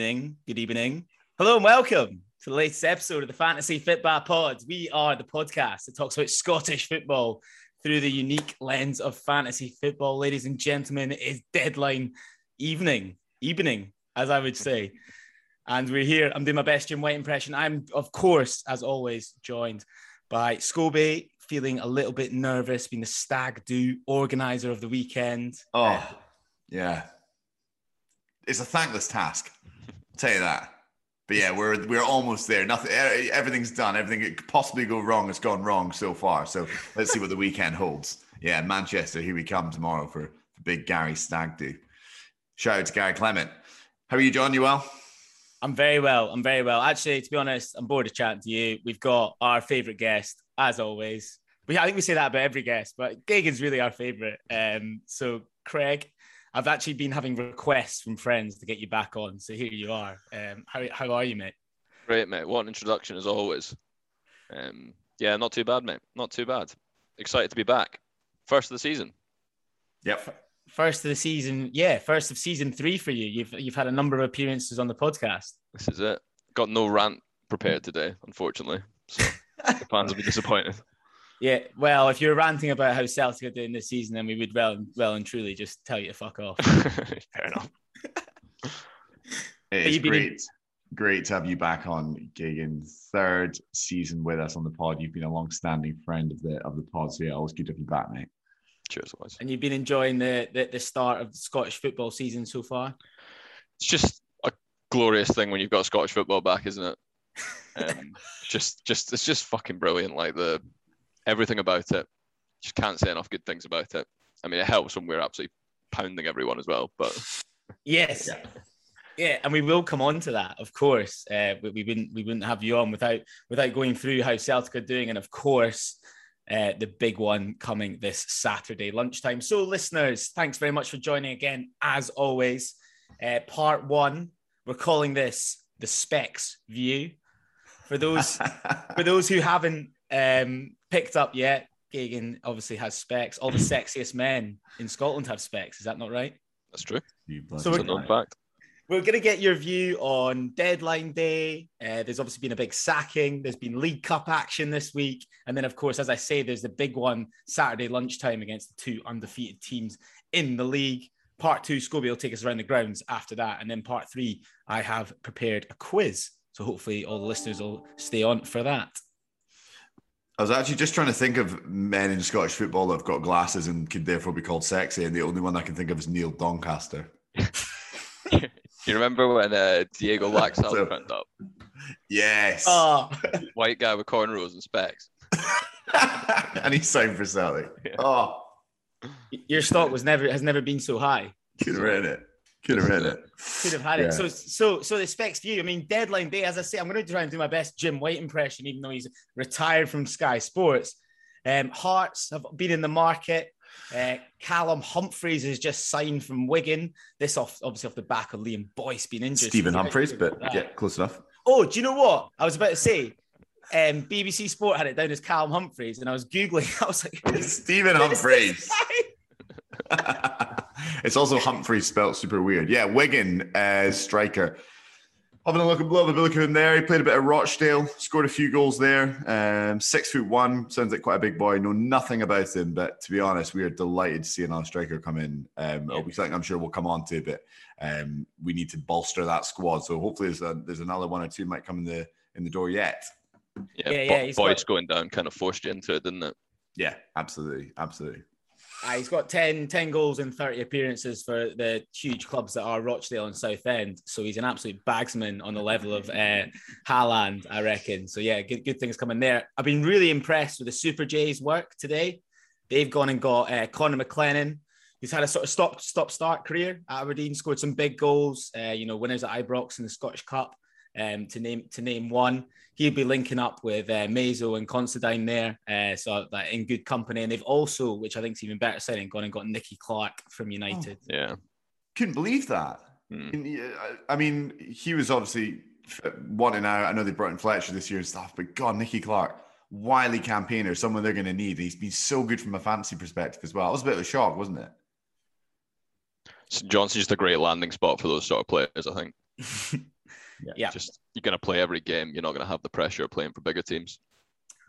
Good evening. Good evening. Hello and welcome to the latest episode of the Fantasy Football Pod. We are the podcast that talks about Scottish football through the unique lens of fantasy football. Ladies and gentlemen, it is deadline evening, evening, as I would say. And we're here. I'm doing my best Jim White impression. I'm, of course, as always, joined by Scobie, feeling a little bit nervous, being the stag do organizer of the weekend. Oh, yeah. It's a thankless task. Tell you that. But yeah, we're we're almost there. Nothing, everything's done. Everything that could possibly go wrong has gone wrong so far. So let's see what the weekend holds. Yeah, Manchester, here we come tomorrow for, for big Gary Stag do. Shout out to Gary Clement. How are you, John? You well? I'm very well. I'm very well. Actually, to be honest, I'm bored of chatting to you. We've got our favourite guest, as always. We, I think we say that about every guest, but Gagan's really our favourite. Um, so, Craig, I've actually been having requests from friends to get you back on. So here you are. Um, how, how are you, mate? Great, mate. What an introduction, as always. Um, yeah, not too bad, mate. Not too bad. Excited to be back. First of the season. Yep. First of the season, yeah. First of season three for you. You've you've had a number of appearances on the podcast. This is it. Got no rant prepared today, unfortunately. So the fans will be disappointed. Yeah, well, if you're ranting about how Celtic are doing this season, then we would well, well and truly just tell you to fuck off. Fair enough. It is great, in... great to have you back on, Geoghegan. Third season with us on the pod. You've been a long-standing friend of the of the pod, so yeah, always good to have you back, mate. Cheers, guys. And you've been enjoying the, the the start of the Scottish football season so far. It's just a glorious thing when you've got Scottish football back, isn't it? Um, just, just it's just fucking brilliant. Like the everything about it. Just can't say enough good things about it. I mean, it helps when we're absolutely pounding everyone as well. But yes, yeah, yeah and we will come on to that, of course. Uh, we, we wouldn't we wouldn't have you on without without going through how Celtic are doing, and of course. Uh, the big one coming this Saturday lunchtime. So, listeners, thanks very much for joining again. As always, uh, part one, we're calling this the Specs View. For those for those who haven't um, picked up yet. Gagan obviously has specs. All the sexiest men in Scotland have specs. Is that not right? That's true. So we're, known fact. We're going to get your view on deadline day. Uh, there's obviously been a big sacking. There's been League Cup action this week. And then, of course, as I say, there's the big one Saturday lunchtime against the two undefeated teams in the league. Part two, Scobie will take us around the grounds after that. And then part three, I have prepared a quiz. So hopefully all the listeners will stay on for that. I was actually just trying to think of men in Scottish football that have got glasses and could therefore be called sexy, and the only one I can think of is Neil Doncaster. you remember when uh, Diego Laxalt so, turned up? Yes. Oh. White guy with cornrows and specs. and he signed for Celtic. Yeah. Oh. Your stock was never has never been so high. Could have read it. Could have read it. Could have had yeah. it. So, so, so the specs view. I mean, deadline day. As I say, I'm going to try and do my best Jim White impression, even though he's retired from Sky Sports. Um, Hearts have been in the market. Uh, Callum Humphreys has just signed from Wigan. This off obviously off the back of Liam Boyce being injured. Stephen Humphreys, but yeah, close enough. Oh, do you know what I was about to say? Um, BBC Sport had it down as Callum Humphreys, and I was googling. I was like, Stephen Humphreys. it's also Humphrey spelled super weird. Yeah, Wigan as striker. Having a look, at a little bit of him there. He played a bit of Rochdale, scored a few goals there. Um, six foot one, sounds like quite a big boy. Know nothing about him, but to be honest, we are delighted to see another striker come in. Um, yeah. It'll be something I'm sure we'll come on to, but um, we need to bolster that squad. So hopefully, there's, a, there's another one or two might come in the in the door yet. Yeah, yeah, yeah Boyce got... going down kind of forced you into it, didn't it? Yeah, absolutely, absolutely. Uh, he's got 10, 10 goals and 30 appearances for the huge clubs that are Rochdale and Southend. So he's an absolute bagsman on the level of uh, Haaland, I reckon. So yeah, good, good things coming there. I've been really impressed with the Super Jays work today. They've gone and got uh, Conor McLennan, He's had a sort of stop stop start career at Aberdeen, scored some big goals. Uh, you know, winners at Ibrox in the Scottish Cup um, to name to name one. He'll be linking up with uh, Mazo and Considine there, uh, so that in good company. And they've also, which I think is even better signing, gone and got Nicky Clark from United. Oh, yeah, couldn't believe that. Mm. I mean, he was obviously wanting out. I know they brought in Fletcher this year and stuff, but God, Nicky Clark, wily campaigner, someone they're going to need. He's been so good from a fantasy perspective as well. It was a bit of a shock, wasn't it? St John's just a great landing spot for those sort of players, I think. yeah. Just you're going to play every game. You're not going to have the pressure of playing for bigger teams.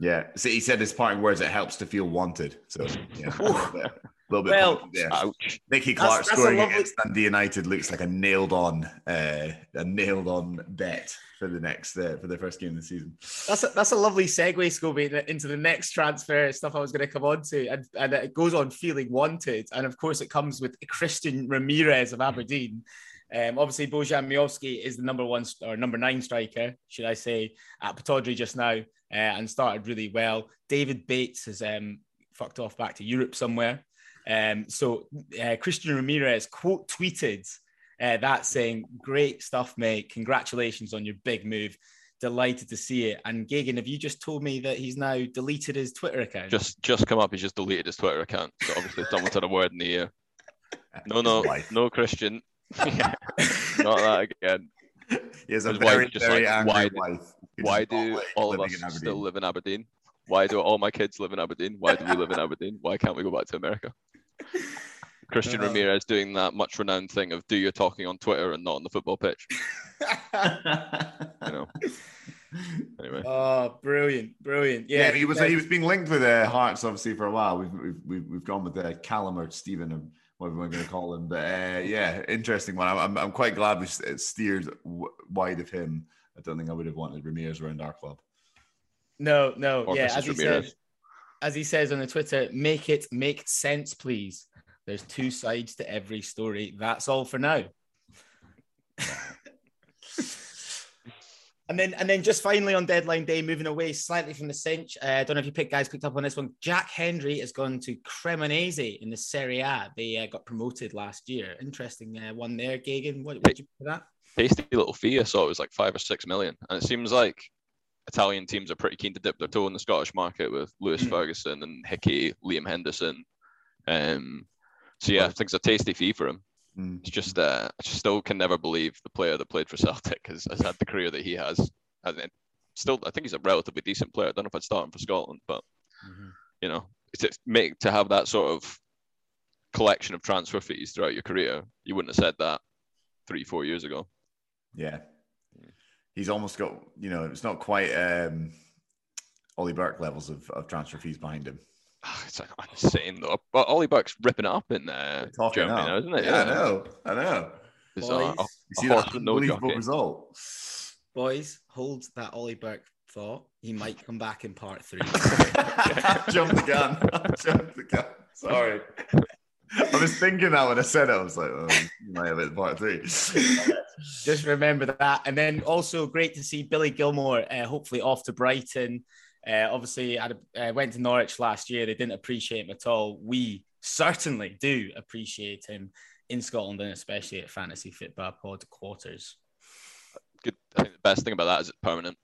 Yeah. So he said his parting words, it helps to feel wanted. So, yeah, a little bit, a little bit Well. Ouch. Nicky Clark that's a scoring lovely- against Dundee United looks like a nailed on, uh, a nailed on bet for the next, uh, for the first game of the season. That's a, that's a lovely segue, Scobie, into the next transfer stuff I was going to come on to. And, and it goes on feeling wanted. And of course, it comes with Christian Ramirez of Aberdeen. Um, obviously, Bojan Miovski is the number one or number nine striker, should I say, at Pittodrie just now uh, and started really well. David Bates has um, fucked off back to Europe somewhere. Um, so uh, Christian Ramirez quote tweeted uh, that saying, Great stuff, mate. Congratulations on your big move delighted to see it. And Gagan, have you just told me that he's now deleted his Twitter account? Just just come up. He's just deleted his Twitter account. So obviously someone's had a word in the ear. No, no, no, Christian. Not that again. He has a His wife very, just very like, angry why do- wife. who Why do like all of us still live in Aberdeen? Why do all my kids live in Aberdeen? Why do we live in Aberdeen? Why can't we go back to America? Christian Uh, Ramirez doing that much renowned thing of do your talking on Twitter and not on the football pitch. You know. Anyway, oh, brilliant, brilliant. Yeah, Yeah, he was he was being linked with uh, Hearts obviously for a while. We've we've we've, we've gone with uh, Callum or Stephen or whatever we're going to call him. But uh, yeah, interesting one. I'm, I'm I'm quite glad we steered w- wide of him. I don't think I would have wanted Ramirez around our club. No, no, Or yeah. Mrs. As he Ramirez. says, as he says on the Twitter, make it make sense, please. There's two sides to every story. That's all for now. And then, and then, just finally on deadline day, moving away slightly from the cinch. Uh, I don't know if you pick, guys picked up on this one. Jack Hendry has gone to Cremonese in the Serie A. They uh, got promoted last year. Interesting uh, one there, Gagan. What would you put that? tasty little fee. I saw it was like five or six million, and it seems like Italian teams are pretty keen to dip their toe in the Scottish market with Lewis Mm. Ferguson and Hickey, Liam Henderson. Um, so yeah, I think it's a tasty fee for him. Mm. It's just uh, I just still can never believe the player that played for Celtic has, has had the career that he has. And still, I think he's a relatively decent player. I don't know if I'd start him for Scotland, but you know, to make to have that sort of collection of transfer fees throughout your career, you wouldn't have said that three, four years ago. Yeah, he's almost got you know it's not quite um, Ollie Burke levels of, of transfer fees behind him. Ah, It's like insane though. But Ollie Burke's ripping up in there, Talking Germany up. now, isn't it? Yeah, I know, I know. Bizarre. Boys. You A see horse that no result. Boys, hold that Ollie Burke thought. He might come back in part three. Jumped the gun. Jumped the gun. Sorry. I was thinking that when I said it. I was like, oh, you might have it in part three. Just remember that. And then also great to see Billy Gilmour, uh, hopefully off to Brighton. Uh, obviously, I uh, went to Norwich last year. They didn't appreciate him at all. We certainly do appreciate him in Scotland and especially at Fantasy Football Pod quarters. Good. I think the best thing about that is it's permanent.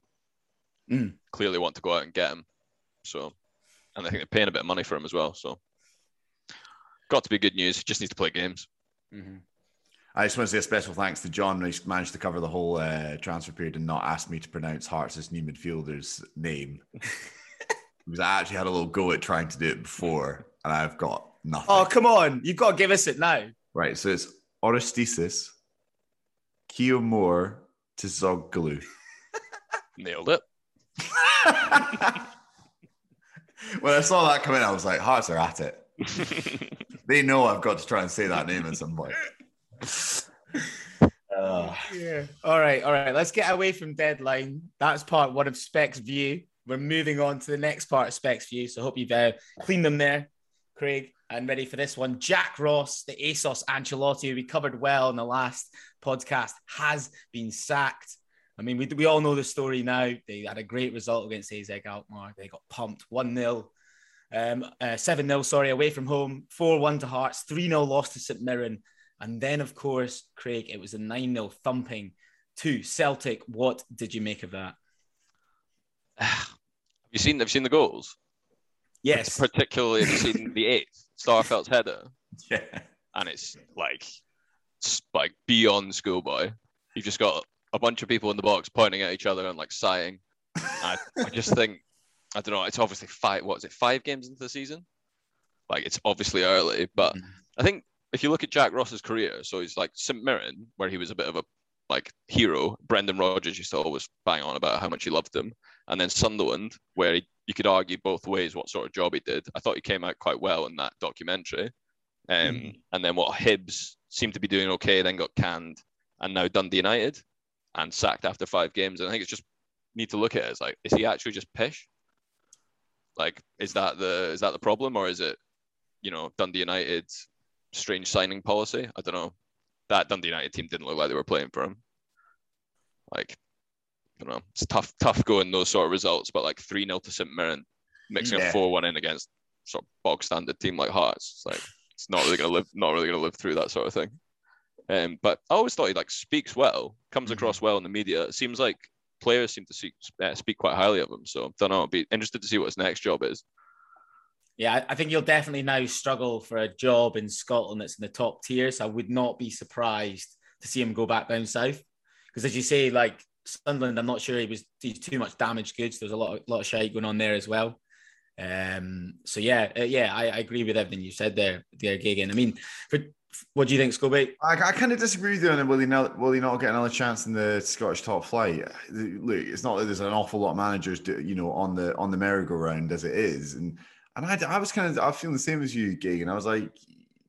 Mm. Clearly want to go out and get him. So, and I think they're paying a bit of money for him as well. So, got to be good news. He just needs to play games. Mm-hmm. I just want to say a special thanks to John. He managed to cover the whole uh, transfer period and not ask me to pronounce Hearts' new midfielder's name. because I actually had a little go at trying to do it before, and I've got nothing. Oh, come on. You've got to give us it now. Right, so it's Oristesis, Kiomor, Tizoglu. Nailed it. when I saw that come in, I was like, Hearts are at it. They know I've got to try and say that name at some point. Yeah. All right. All right. Let's get away from deadline. That's part one of Specs View. We're moving on to the next part of Specs View. So hope you've uh, cleaned them there, Craig, and ready for this one. Jack Ross, the ASOS Ancelotti, we covered well in the last podcast, has been sacked. I mean, we, we all know the story now. They had a great result against AZ Alkmaar. They got pumped 1 0. Um, uh, 7 0, sorry, away from home, 4 1 to Hearts, 3 0 loss to St Mirren. And then, of course, Craig, it was a 9 0 thumping to Celtic. What did you make of that? Have you seen? Have you seen the goals? Yes. Particularly, have you seen the eighth Starfelt's header? yeah. and it's like it's like beyond schoolboy. You've just got a bunch of people in the box pointing at each other and like sighing. I, I just think I don't know. It's obviously five. What is it? Five games into the season. Like it's obviously early, but mm. I think if you look at Jack Ross's career, so he's like St Mirren, where he was a bit of a like hero. Brendan Rodgers used to always bang on about how much he loved him, and then Sunderland, where he, you could argue both ways what sort of job he did. I thought he came out quite well in that documentary. Um, mm. And then what Hibs seemed to be doing okay, then got canned, and now Dundee United and sacked after five games. And I think it's just need to look at it as like, is he actually just pish? Like, is that the is that the problem, or is it, you know, Dundee United's strange signing policy? I don't know. That Dundee United team didn't look like they were playing for him. Like, I don't know. It's tough, tough going those sort of results, but like three 0 to St Mirren, mixing yeah. a four one in against sort of bog standard team like Hearts. It's like it's not really gonna live, not really gonna live through that sort of thing. Um, but I always thought he like speaks well, comes mm-hmm. across well in the media. It seems like players seem to see, uh, speak quite highly of him. So I don't know. I'd be interested to see what his next job is. Yeah, I think you'll definitely now struggle for a job in Scotland that's in the top tier. So I would not be surprised to see him go back down south. Because as you say, like Sunderland, I'm not sure he was he's too much damaged goods. There's a lot of lot of shite going on there as well. Um, so yeah, uh, yeah, I, I, agree with everything you said there, there, Gagan. I mean, for what do you think, Scobie? I, I kind of disagree with you on it. will he not will he not get another chance in the Scottish top flight? Look, it's not that there's an awful lot of managers, do, you know, on the on the merry-go-round as it is, and and I, I was kind of I feel the same as you, Gagan. I was like,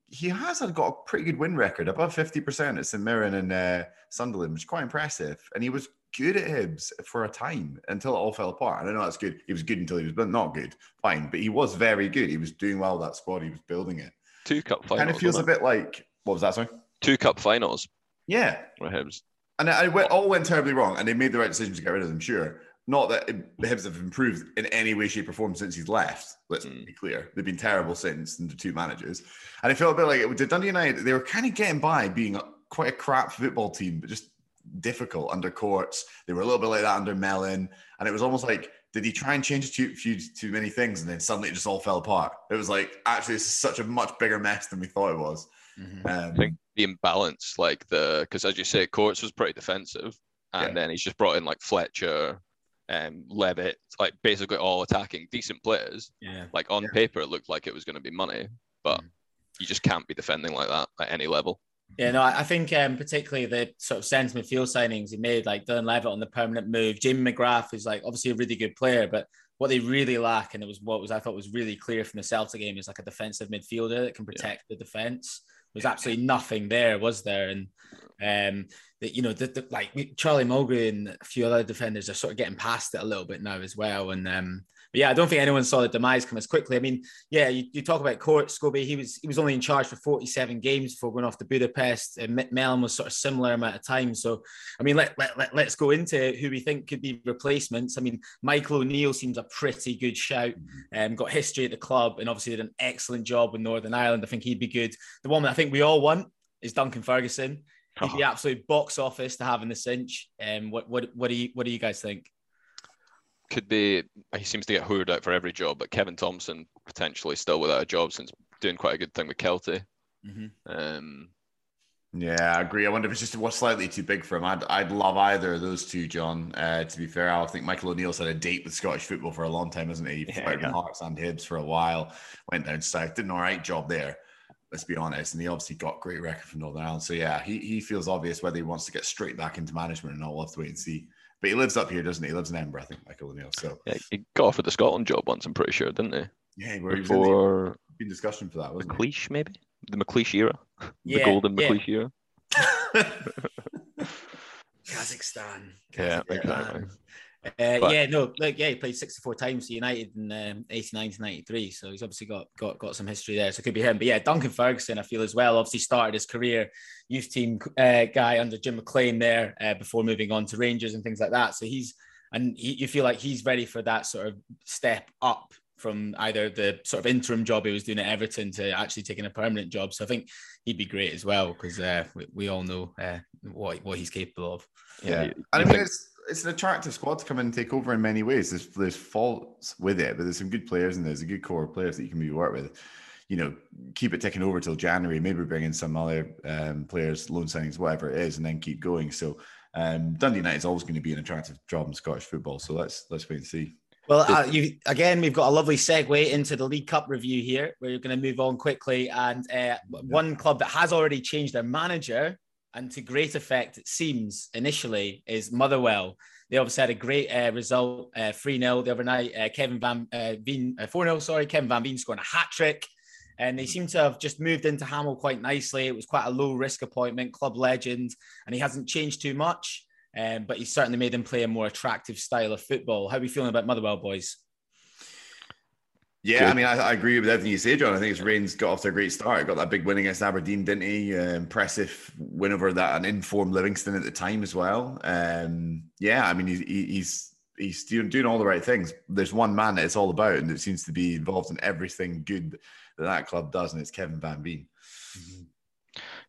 he has got a pretty good win record, above fifty percent at St Mirren and uh, Sunderland, which is quite impressive, and he was good at Hibs for a time until it all fell apart. And I know that's good. He was good until he was but not good. Fine. But he was very good. He was doing well that squad. He was building it. Two cup finals. Kind of feels a bit like what was that, sorry? Two cup finals. Yeah. For Hibs. And it went, all went terribly wrong. And they made the right decision to get rid of them, sure. Not that the Hibs have improved in any way, shape, or form since he's left. Let's mm. be clear. They've been terrible since the two managers. And I felt a bit like with Dundee United, they were kind of getting by being quite a crap football team, but just difficult under Courts. They were a little bit like that under Mellon, and it was almost like did he try and change too few too many things, and then suddenly it just all fell apart. It was like actually this is such a much bigger mess than we thought it was. Mm-hmm. Um, I think the imbalance, like the because as you say, Courts was pretty defensive, and yeah. then he's just brought in like Fletcher. Um, Levitt, like basically all attacking decent players. Yeah. Like on yeah. paper, it looked like it was going to be money, but mm. you just can't be defending like that at any level. Yeah, no, I think um, particularly the sort of centre midfield signings he made, like Dylan Levitt on the permanent move, Jamie McGrath is like obviously a really good player, but what they really lack, and it was what was I thought was really clear from the Celtic game, is like a defensive midfielder that can protect yeah. the defence. There's absolutely nothing there, was there? And um, that you know, the, the, like Charlie Mulgrew and a few other defenders are sort of getting past it a little bit now as well. And um, but yeah, I don't think anyone saw the demise come as quickly. I mean, yeah, you, you talk about Court Scobie. He was he was only in charge for 47 games before going off to Budapest. And Mellon was sort of similar amount of time. So, I mean, let, let, let, let's go into who we think could be replacements. I mean, Michael O'Neill seems a pretty good shout. Um, got history at the club and obviously did an excellent job with Northern Ireland. I think he'd be good. The one that I think we all want is Duncan Ferguson. He'd be absolute box office to have in the cinch. Um, what what what do you what do you guys think? Could be he seems to get hoovered out for every job, but Kevin Thomson potentially still without a job since doing quite a good thing with Kelty. Mm-hmm. Um, yeah, I agree. I wonder if it's just was slightly too big for him. I'd, I'd love either of those two, John. Uh, to be fair, I think Michael O'Neill's had a date with Scottish football for a long time, hasn't he? He yeah, yeah. Hearts and Hibs for a while. Went down south, did an all right job there. Let's be honest, and he obviously got great record from Northern Ireland. So yeah, he, he feels obvious whether he wants to get straight back into management or not. We'll have to wait and see. But he lives up here, doesn't he? He lives in Edinburgh, I think, Michael O'Neill. So yeah, he got offered the Scotland job once, I'm pretty sure, didn't he? Yeah, where Before... he was in, the, discussion for that, wasn't McLeish, maybe? The McLeish era. Yeah, the golden yeah. McLeish era. Kazakhstan. Kazakhstan. Yeah, exactly. Uh, yeah, no, look, yeah, he played 64 times for United in um, 89 to 93, so he's obviously got, got got some history there. So it could be him. But yeah, Duncan Ferguson, I feel as well, obviously started his career youth team uh, guy under Jim McLean there uh, before moving on to Rangers and things like that. So he's, and he, you feel like he's ready for that sort of step up from either the sort of interim job he was doing at Everton to actually taking a permanent job. So I think he'd be great as well because uh, we, we, all know uh, what what he's capable of. Yeah, yeah. I mean, it's it's an attractive squad to come in and take over in many ways. There's there's faults with it, but there's some good players and there's a good core of players that you can maybe work with. You know, keep it taking over till January. Maybe bring in some other um, players, loan signings, whatever it is, and then keep going. So um, Dundee United is always going to be an attractive job in Scottish football. So let's let's wait and see. Well, uh, you again, we've got a lovely segue into the League Cup review here. Where you're going to move on quickly, and uh, one club that has already changed their manager and to great effect, it seems initially, is Motherwell. They obviously had a great uh, result, uh, 3 0 the other night. Uh, Kevin Van uh, Veen, 4 0, sorry, Kevin Van Veen scoring a hat trick. And they seem to have just moved into Hammell quite nicely. It was quite a low risk appointment, club legend, and he hasn't changed too much. Um, but he's certainly made them play a more attractive style of football. How are we feeling about Motherwell, boys? Yeah, Good. I mean, I, I, agree with everything you say, John. I think it's Rains got off to a great start. Got that big win against Aberdeen, didn't he? Uh, impressive win over that an informed Livingston at the time as well. Um, yeah, I mean, he's he's he's doing, doing all the right things. There's one man that it's all about, and it seems to be involved in everything good that that club does, and it's Kevin Van Veen. Mm-hmm.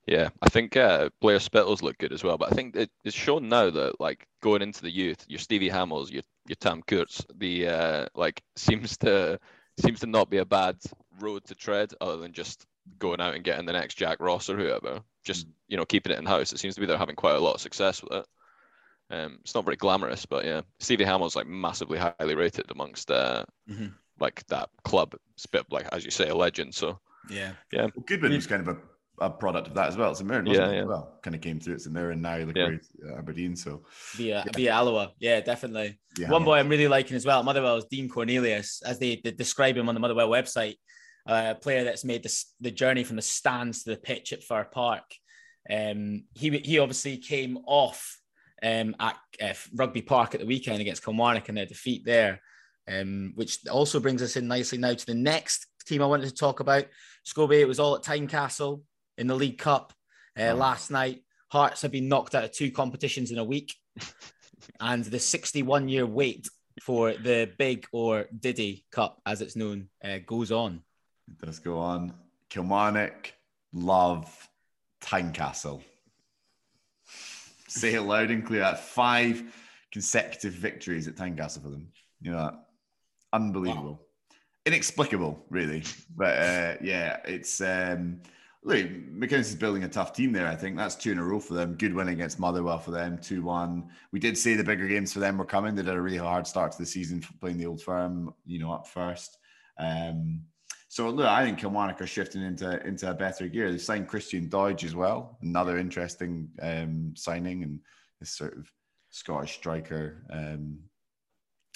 Yeah, I think uh, Blair Spittal's look good as well, but I think it, it's shown now that like going into the youth, your Stevie Hammells, your your Tam Courts, the uh, like seems to seems to not be a bad road to tread other than just going out and getting the next Jack Ross or whoever. Just mm. you know, keeping it in house. It seems to be they're having quite a lot of success with it. Um, it's not very glamorous, but yeah, Stevie Hammell's like massively highly rated amongst uh, mm-hmm. like that club. It's a bit like as you say, a legend. So yeah, yeah. Well, Goodwin was kind of a a product of that as well. It's a Mirren, yeah, yeah. Well, kind of came through. It's a Mirren now, like yeah. Aberdeen. So via yeah. via Alloa, yeah, definitely. Yeah, One boy I'm really liking as well, Motherwell is Dean Cornelius, as they, they describe him on the Motherwell website. Uh, a player that's made this, the journey from the stands to the pitch at Fir Park. Um, he he obviously came off um, at uh, Rugby Park at the weekend against Kilmarnock and their defeat there, um, which also brings us in nicely now to the next team I wanted to talk about. Scobie, it was all at Tynecastle in the League Cup uh, last night. Hearts have been knocked out of two competitions in a week, and the 61 year wait for the Big or Diddy Cup, as it's known, uh, goes on. It does go on. Kilmarnock, love, Tynecastle. Say it loud and clear. Five consecutive victories at Tynecastle for them. You know, unbelievable, wow. inexplicable, really. But uh, yeah, it's. Um, look, McInnes is building a tough team there. I think that's two in a row for them. Good win against Motherwell for them, 2 1. We did say the bigger games for them were coming. They did a really hard start to the season playing the old firm, you know, up first. Um, so look, I think Kilmarnock are shifting into into a better gear. They signed Christian Doidge as well, another interesting um, signing, and this sort of Scottish striker um,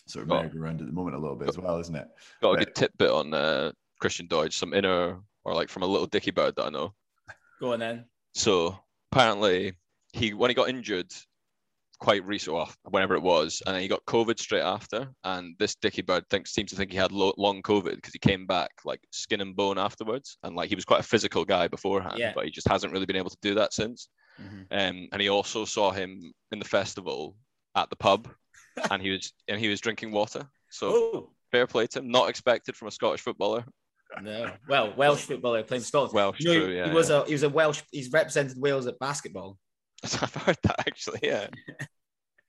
sort of merry around at the moment a little bit as well, isn't it? Got but, a good tidbit on uh, Christian Doidge, some inner or like from a little dicky bird that I know. Go on then. So apparently, he when he got injured quite recently, well, whenever it was, and then he got COVID straight after. And this dicky bird thinks seems to think he had lo- long COVID because he came back like skin and bone afterwards, and like he was quite a physical guy beforehand, yeah. but he just hasn't really been able to do that since. Mm-hmm. Um, and he also saw him in the festival at the pub, and he was and he was drinking water. So oh. fair play to him, not expected from a Scottish footballer. No, well, Welsh footballer playing Scotland. Welsh, you know, true, yeah. He was yeah. a he was a Welsh. He's represented Wales at basketball. I've heard that actually. Yeah.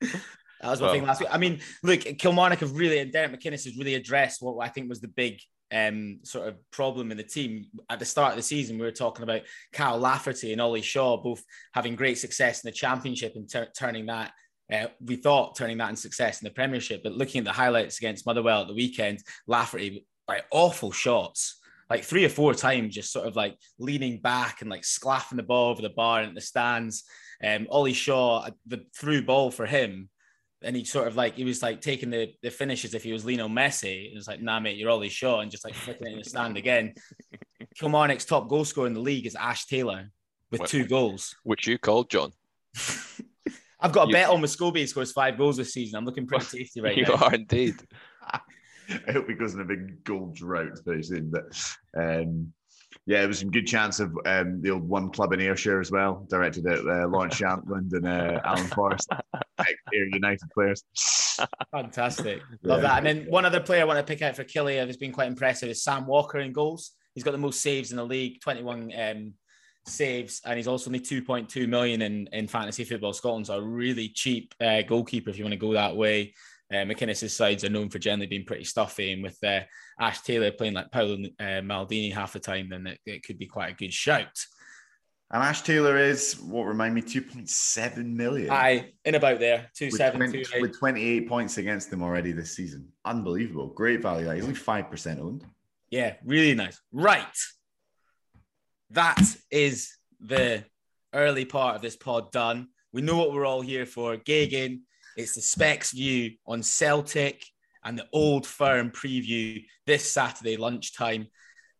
that was one well, thing last week. I mean, look, Kilmarnock have really and Derek McInnes has really addressed what I think was the big um, sort of problem in the team at the start of the season. We were talking about Kyle Lafferty and Ollie Shaw both having great success in the championship and ter- turning that. Uh, we thought turning that in success in the Premiership, but looking at the highlights against Motherwell at the weekend, Lafferty like awful shots, like three or four times, just sort of like leaning back and like sclaffing the ball over the bar and the stands. Um, Ollie Shaw, uh, the through ball for him, and he sort of like he was like taking the the finishes if he was Lionel Messi. It was like, nah, mate, you're Ollie Shaw, and just like flicking it in the stand again. Kilmarnock's top goal scorer in the league is Ash Taylor with what, two goals, which you called John. I've got a you, bet on Muscovy. He scores five goals this season. I'm looking pretty tasty right you now. You are indeed. I hope he goes in a big gold drought very soon. But um, yeah, there was some good chance of um, the old one club in Ayrshire as well, directed at uh, Lawrence Shankland and uh, Alan Forrest, Ayr United players. Fantastic. Love yeah. that. And then one other player I want to pick out for Killie has been quite impressive is Sam Walker in goals. He's got the most saves in the league, 21 um, saves, and he's also only 2.2 million in, in fantasy football Scotland. So a really cheap uh, goalkeeper if you want to go that way. Uh, McInnes' sides are known for generally being pretty stuffy, and with uh, Ash Taylor playing like Paolo uh, Maldini half the time, then it, it, could be quite a good shout. And Ash Taylor is what remind me 2.7 million. Aye, in about there, two with seven, 20, two, with 28 points against them already this season. Unbelievable, great value. He's only five percent owned. Yeah, really nice. Right, that is the early part of this pod done. We know what we're all here for. Geoghegan, it's the Specs view on Celtic and the Old Firm preview this Saturday lunchtime.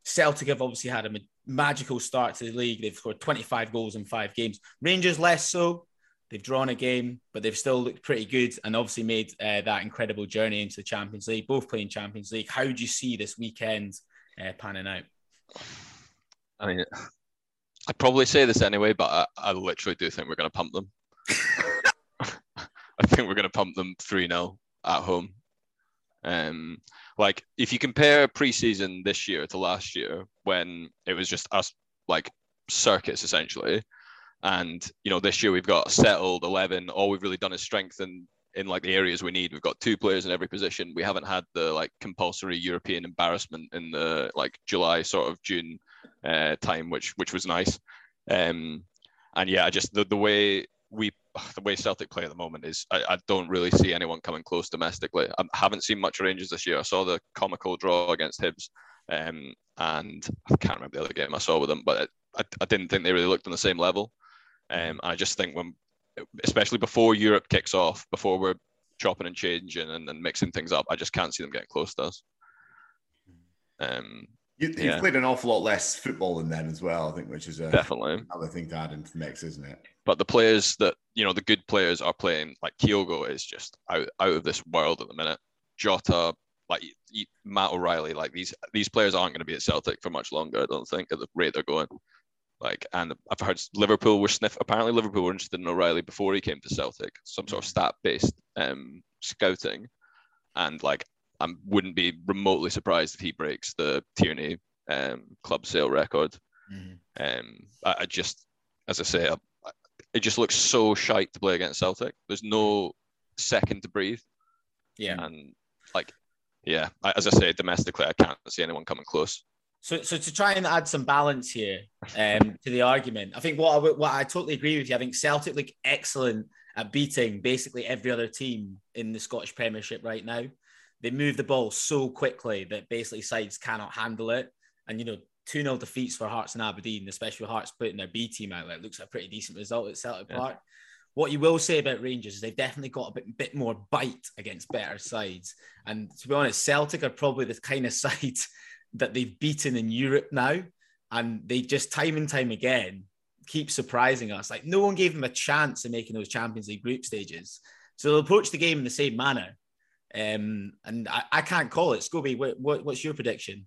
Celtic have obviously had a magical start to the league. They've scored 25 goals in five games. Rangers less so. They've drawn a game, but they've still looked pretty good and obviously made uh, that incredible journey into the Champions League, both playing Champions League. How do you see this weekend uh, panning out? I mean, I'd probably say this anyway, but I, I literally do think we're going to pump them. I think we're going to pump them 3 0 at home. Um, like, if you compare preseason this year to last year, when it was just us, like, circuits essentially, and you know, this year we've got settled eleven. All we've really done is strengthen in like the areas we need. We've got two players in every position. We haven't had the like compulsory European embarrassment in the like July sort of June uh, time, which which was nice. Um, and yeah, I just the, the way we the way Celtic play at the moment is I, I, don't really see anyone coming close domestically. I haven't seen much Rangers this year. I saw the comical draw against Hibs, um, and I can't remember the other game I saw with them, but I, I didn't think they really looked on the same level. Um, I just think when, especially before Europe kicks off, before we're chopping and changing and, and mixing things up, I just can't see them getting close to us. Um, you, have yeah. played an awful lot less football than then as well, I think, which is a, definitely another thing to add into the mix, isn't it? But the players that you know, the good players are playing. Like Kyogo is just out out of this world at the minute. Jota, like Matt O'Riley, like these these players aren't going to be at Celtic for much longer. I don't think at the rate they're going. Like, and I've heard Liverpool were sniff. Apparently, Liverpool were interested in O'Riley before he came to Celtic. Some sort of stat-based um, scouting, and like, I wouldn't be remotely surprised if he breaks the Tierney um, club sale record. Mm-hmm. Um, I, I, just, as I say, I, it just looks so shite to play against Celtic. There's no second to breathe. Yeah, and like, yeah, as I say, domestically, I can't see anyone coming close. So, so to try and add some balance here um, to the argument, I think what I, what I totally agree with you. I think Celtic look excellent at beating basically every other team in the Scottish Premiership right now. They move the ball so quickly that basically sides cannot handle it. And you know, 2 0 defeats for Hearts and Aberdeen, especially Hearts putting their B team out, it looks like a pretty decent result at Celtic yeah. Park. What you will say about Rangers is they've definitely got a bit, bit more bite against better sides. And to be honest, Celtic are probably the kind of side that they've beaten in Europe now, and they just time and time again keep surprising us. Like no one gave them a chance in making those Champions League group stages, so they'll approach the game in the same manner. Um, and I, I can't call it. Scobie, what, what, what's your prediction?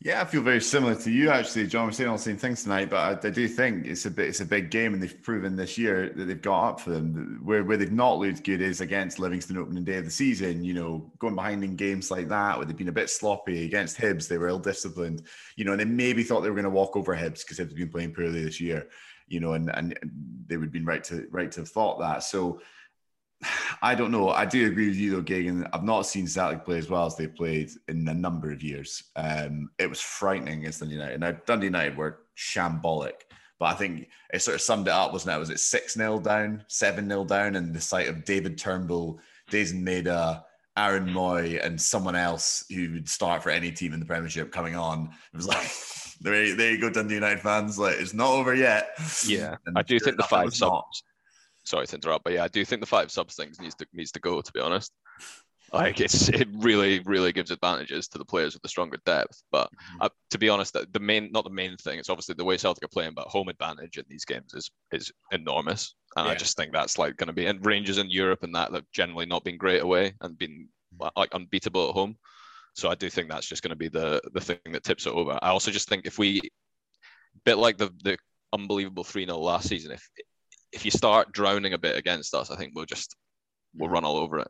Yeah, I feel very similar to you actually, John. We're saying all the same things tonight, but I, I, do think it's a bit it's a big game, and they've proven this year that they've got up for them. Where where they've not looked good is against Livingston opening day of the season. You know, going behind in games like that, where they've been a bit sloppy against Hibs, they were ill disciplined. You know, and they maybe thought they were going to walk over Hibs because Hibs have been playing poorly this year. You know, and and they would have been right to right to have thought that. So I don't know. I do agree with you though, Geoghegan. I've not seen Celtic play as well as they played in a number of years. Um, it was frightening against Dundee United. Now Dundee United were shambolic, but I think it sort of summed it up, wasn't it? Was it six 0 down, seven 0 down, and the sight of David Turnbull, Daizen Maeda, Aaron Mooy, and someone else who would start for any team in the Premiership coming on. It was like. There, there you go, Dundee United fans. Like it's not over yet. Yeah, and I do think the five subs sorry to interrupt, but yeah, I do think the five subs things needs to needs to go. To be honest, like it's it really really gives advantages to the players with the stronger depth. But mm-hmm. uh, to be honest, the main not the main thing. It's obviously the way Celtic are playing, but home advantage in these games is is enormous. And yeah. I just think that's like going to be and Rangers in Europe and that have generally not been great away and been like unbeatable at home. So I do think that's just going to be the the thing that tips it over. I also just think if we, bit like the the unbelievable three 0 last season, if if you start drowning a bit against us, I think we'll just we'll run all over it.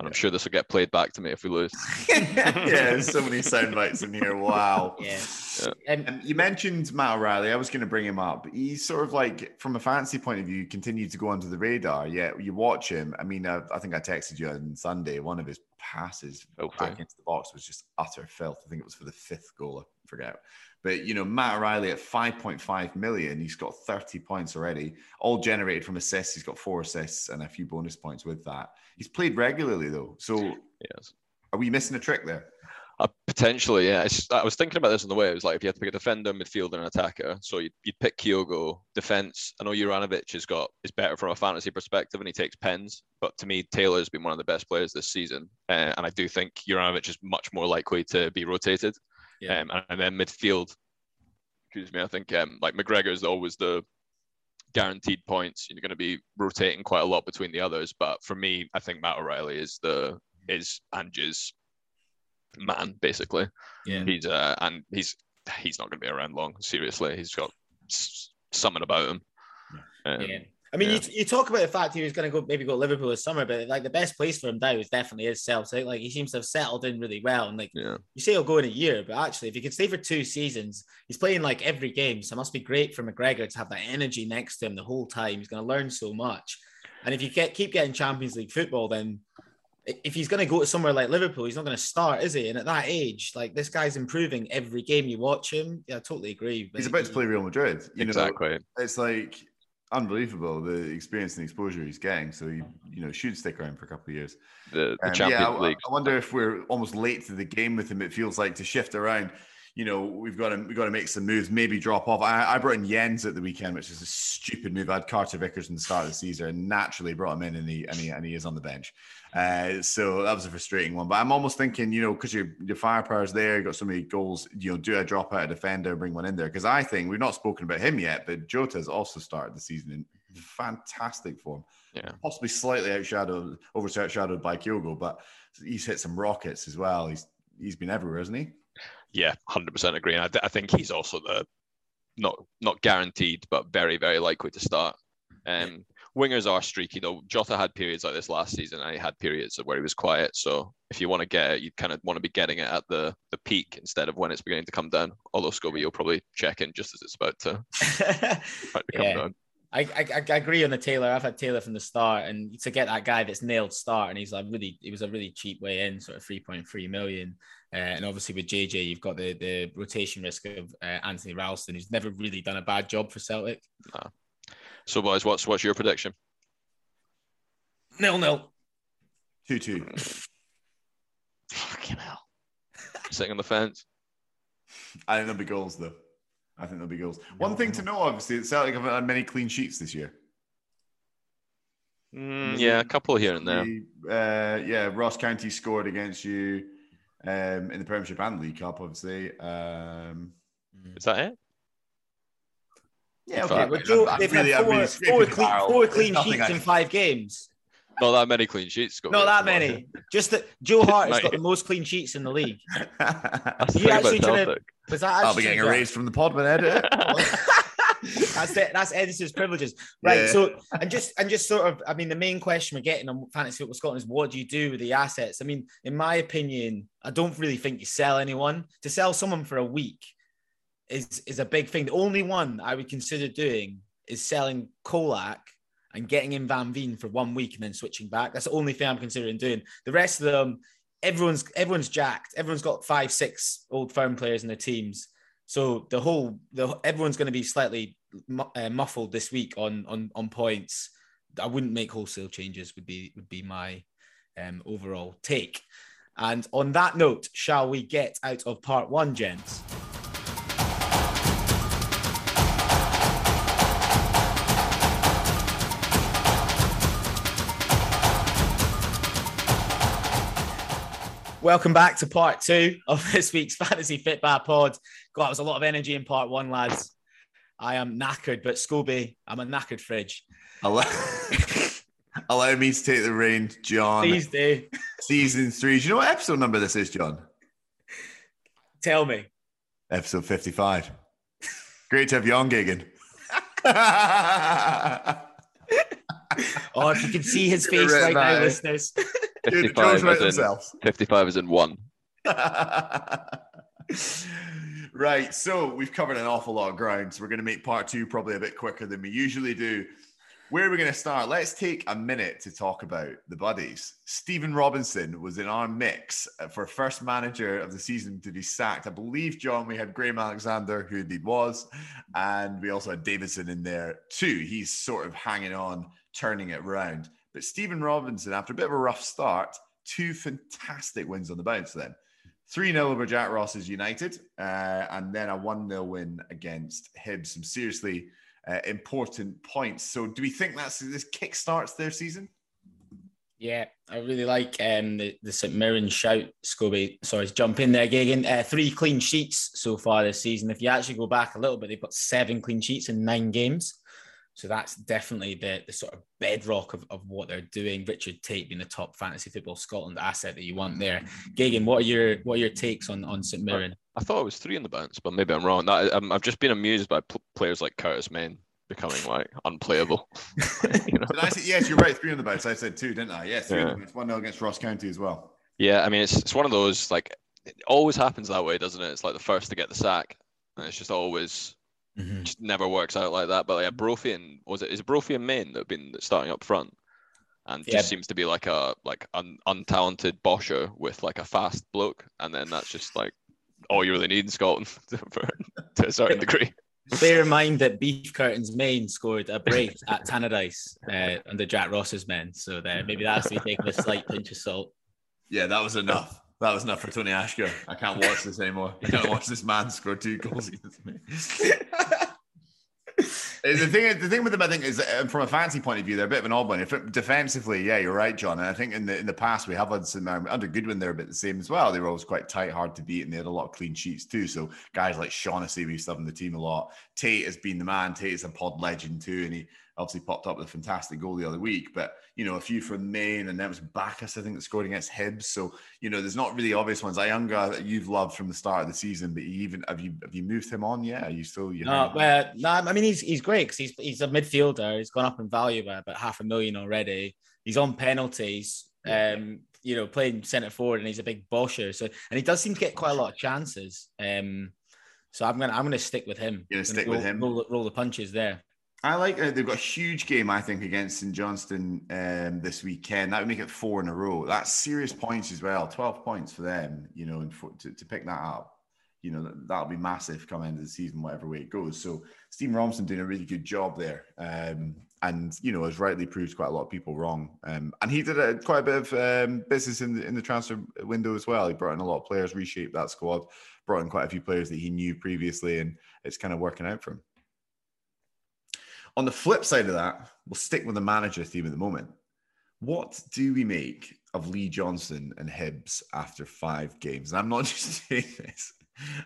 And I'm sure this will get played back to me if we lose. yeah, there's so many sound bites in here. Wow. Yeah. yeah. And um, you mentioned Matt O'Riley. I was going to bring him up. He's sort of like, from a fancy point of view, continued to go under the radar. Yeah, you watch him. I mean, I, I think I texted you on Sunday. One of his passes okay. back into the box was just utter filth. I think it was for the fifth goal. I forget. But you know, Matt O'Riley at 5.5 million, he's got 30 points already, all generated from assists. He's got four assists and a few bonus points with that. He's played regularly though. So yes. are we missing a trick there? Uh, potentially, yeah. It's, I was thinking about this on the way. It was like if you had to pick a defender, midfielder, and attacker. So you'd, you'd pick Kyogo. Defense. I know Juranovic has got is better from a fantasy perspective, and he takes pens. But to me, Taylor's been one of the best players this season, uh, and I do think Juranovic is much more likely to be rotated. Yeah. Um, and, then midfield. Excuse me. I think um, like McGregor is always the guaranteed points. You're going to be rotating quite a lot between the others. But for me, I think Matt O'Riley is the is Ange's man basically. Yeah. He's uh, and he's he's not going to be around long. Seriously, he's got s- something about him. Um, Yeah. I mean, yeah. you, you talk about the fact he was going to go maybe go to Liverpool this summer, but like the best place for him now is definitely is Celtic. Like he seems to have settled in really well, and like yeah. you say he'll go in a year, but actually, if he could stay for two seasons, he's playing like every game, so it must be great for McGregor to have that energy next to him the whole time. He's going to learn so much, and if you get keep getting Champions League football, then if he's going to go to somewhere like Liverpool, he's not going to start, is he? And at that age, like this guy's improving every game you watch him. Yeah, I totally agree. He's about to play Real Madrid. You know, exactly. it's like unbelievable the experience and exposure he's getting. So he, you know, should stick around for a couple of years. The, the Um, Champions yeah, I, League. I wonder if we're almost late to the game with him. It feels like to shift around. You know, we've got to we've got to make some moves, maybe drop off. I, I brought in Jenz at the weekend, which is a stupid move. I had Carter Vickers in the start of the season, and naturally brought him in, and he and he, and he is on the bench. Uh, so that was a frustrating one. But I'm almost thinking, you know, because your your firepower's there, you got so many goals. You know, do a drop out a defender, and bring one in there? Because I think we've not spoken about him yet, but Jota's also started the season in fantastic form. Yeah. possibly slightly outshadowed, overshadowed by Kyogo, but he's hit some rockets as well. He's he's been everywhere, hasn't he? Yeah, hundred percent agree. And I, th- I think he's also the not not guaranteed, but very very likely to start. Um, wingers are streaky though. Jota had periods like this last season, and he had periods where he was quiet. So if you want to get it, you kind of want to be getting it at the the peak instead of when it's beginning to come down. Although Scobie, you'll probably check in just as it's about to, about to come Yeah. down. I, I I agree on the Taylor. I've had Taylor from the start, and to get that guy that's nailed start, and he's like really, it was a really cheap way in, sort of three point three million. Uh, and obviously with JJ, you've got the the rotation risk of uh, Anthony Ralston, who's never really done a bad job for Celtic. So boys, what's what's your prediction? Nil nil. Two two. Fucking hell. Sitting on the fence. I think there'll be goals though. I think there'll be goals. One thing to know, obviously, that Celtic haven't had many clean sheets this year. Mm, yeah, a couple here and there. Uh, yeah, Ross County scored against you um, in the Premiership and League Cup, obviously. Um, Is that it? yeah, Okay, okay. Well, but Joe, I'm- I'm they've really- had four, really four, scraping clean, four clean sheets I- in five games. Not that many clean sheets. Scott. Not that many. Just that Joe Hart has got the most clean sheets in the league. That's the You thing about actually trying to- Was that I'll be getting a raise from the pod when I edit it. that's it. That's Edison's privileges, right? Yeah. So, and just and just sort of, I mean, the main question we're getting on fantasy football Scotland is what do you do with the assets? I mean, in my opinion, I don't really think you sell anyone. To sell someone for a week is is a big thing. The only one I would consider doing is selling Colak and getting in Van Veen for one week and then switching back. That's the only thing I'm considering doing. The rest of them, everyone's everyone's jacked. Everyone's got five, six old firm players in their teams. So the whole the everyone's going to be slightly uh, muffled this week on on on points. I wouldn't make wholesale changes. Would be would be my um, overall take. And on that note, shall we get out of part one, gents? Welcome back to part two of this week's Fantasy Fit Bar Pod. God, it was a lot of energy in part one, lads. I am knackered, but Scobie, I'm a knackered fridge. Allow, allow me to take the reins, John. Please do. Season three. Do you know what episode number this is, John? Tell me. Episode 55. Great to have you on, Gigan. Oh, if you can see his face right, right now, man. listeners. Dude, 55 Jones write is in, 55 is in one. right, so we've covered an awful lot of ground. So we're going to make part two probably a bit quicker than we usually do. Where are we going to start? Let's take a minute to talk about the buddies. Stephen Robinson was in our mix uh, for first manager of the season to be sacked. I believe, John, we had Graham Alexander, who indeed was, and we also had Davidson in there too. He's sort of hanging on, turning it round. But Stephen Robinson, after a bit of a rough start, two fantastic wins on the bounce then. 3 0 over Jack Ross's United, uh, and then a 1 0 win against Hibs. Some seriously uh, important points. So, do we think that's this kick starts their season? Yeah, I really like um, the, the St Mirren shout, Scobie. Sorry, jump in there, Gagan. Uh, three clean sheets so far this season. If you actually go back a little bit, they've got seven clean sheets in nine games. So that's definitely the, the sort of bedrock of, of what they're doing. Richard Tait being the top fantasy football Scotland asset that you want there. Gagan, what are your what are your takes on, on St Mirren? I, I thought it was three in the bounce, but maybe I'm wrong. That, I'm, I've just been amused by pl- players like Curtis Main becoming like unplayable. you know? I say, yes, you're right. Three on the bounce. I said two, didn't I? Yes, three yeah. One 0 against Ross County as well. Yeah, I mean it's it's one of those like it always happens that way, doesn't it? It's like the first to get the sack, and it's just always mm-hmm. just never works out like that. But like, yeah, Brophy and was it is it Brophy and Main that have been starting up front, and yeah. just seems to be like a like an untalented bosher with like a fast bloke, and then that's just like all you really need in Scotland to a certain degree. Bear in mind that Beef Curtains Main scored a break at Tannadice uh, under Jack Ross's men, so there maybe that's to be taken with a slight pinch of salt. Yeah, that was enough. That was enough for Tony Asghar. I can't watch this anymore. I can't watch this man score two goals against me. the thing, the thing with them, I think, is uh, from a fancy point of view, they're a bit of an odd one. If it, defensively, yeah, you're right, John. And I think in the in the past we have had some um, under Goodwin, they're a bit the same as well. They were always quite tight, hard to beat, and they had a lot of clean sheets too. So guys like Shaughnessy, we used to have in the team a lot. Tait has been the man. Tait is a pod legend too, and he obviously popped up with a fantastic goal the other week. But you know, a few from Main, and that was Baccus, I think, that scored against Hibs. So you know, there's not really obvious ones. Ayunga, you've loved from the start of the season, but you even have you have you moved him on? Yeah, are you still you? No, well, no. I mean, he's he's great because he's he's a midfielder. He's gone up in value by about half a million already. He's on penalties. Um, you know, playing centre forward, and he's a big bosher. So, and he does seem to get quite a lot of chances. Um, so I'm gonna I'm gonna stick with him. You're gonna stick roll, with him. Roll, roll the punches there. I like uh, they've got a huge game, I think, against St Johnstone um, this weekend. That would make it four in a row. That's serious points as well. 12 points for them, you know, and for, to, to pick that up, you know, that'll be massive come end of the season, whatever way it goes. So, Steve Robinson doing a really good job there. Um, and, you know, has rightly proved quite a lot of people wrong. Um, and he did a, quite a bit of um, business in the, in the transfer window as well. He brought in a lot of players, reshaped that squad, brought in quite a few players that he knew previously, and it's kind of working out for him. On the flip side of that, we'll stick with the manager theme at the moment. What do we make of Lee Johnson and Hibs after five games? And I'm not just doing this.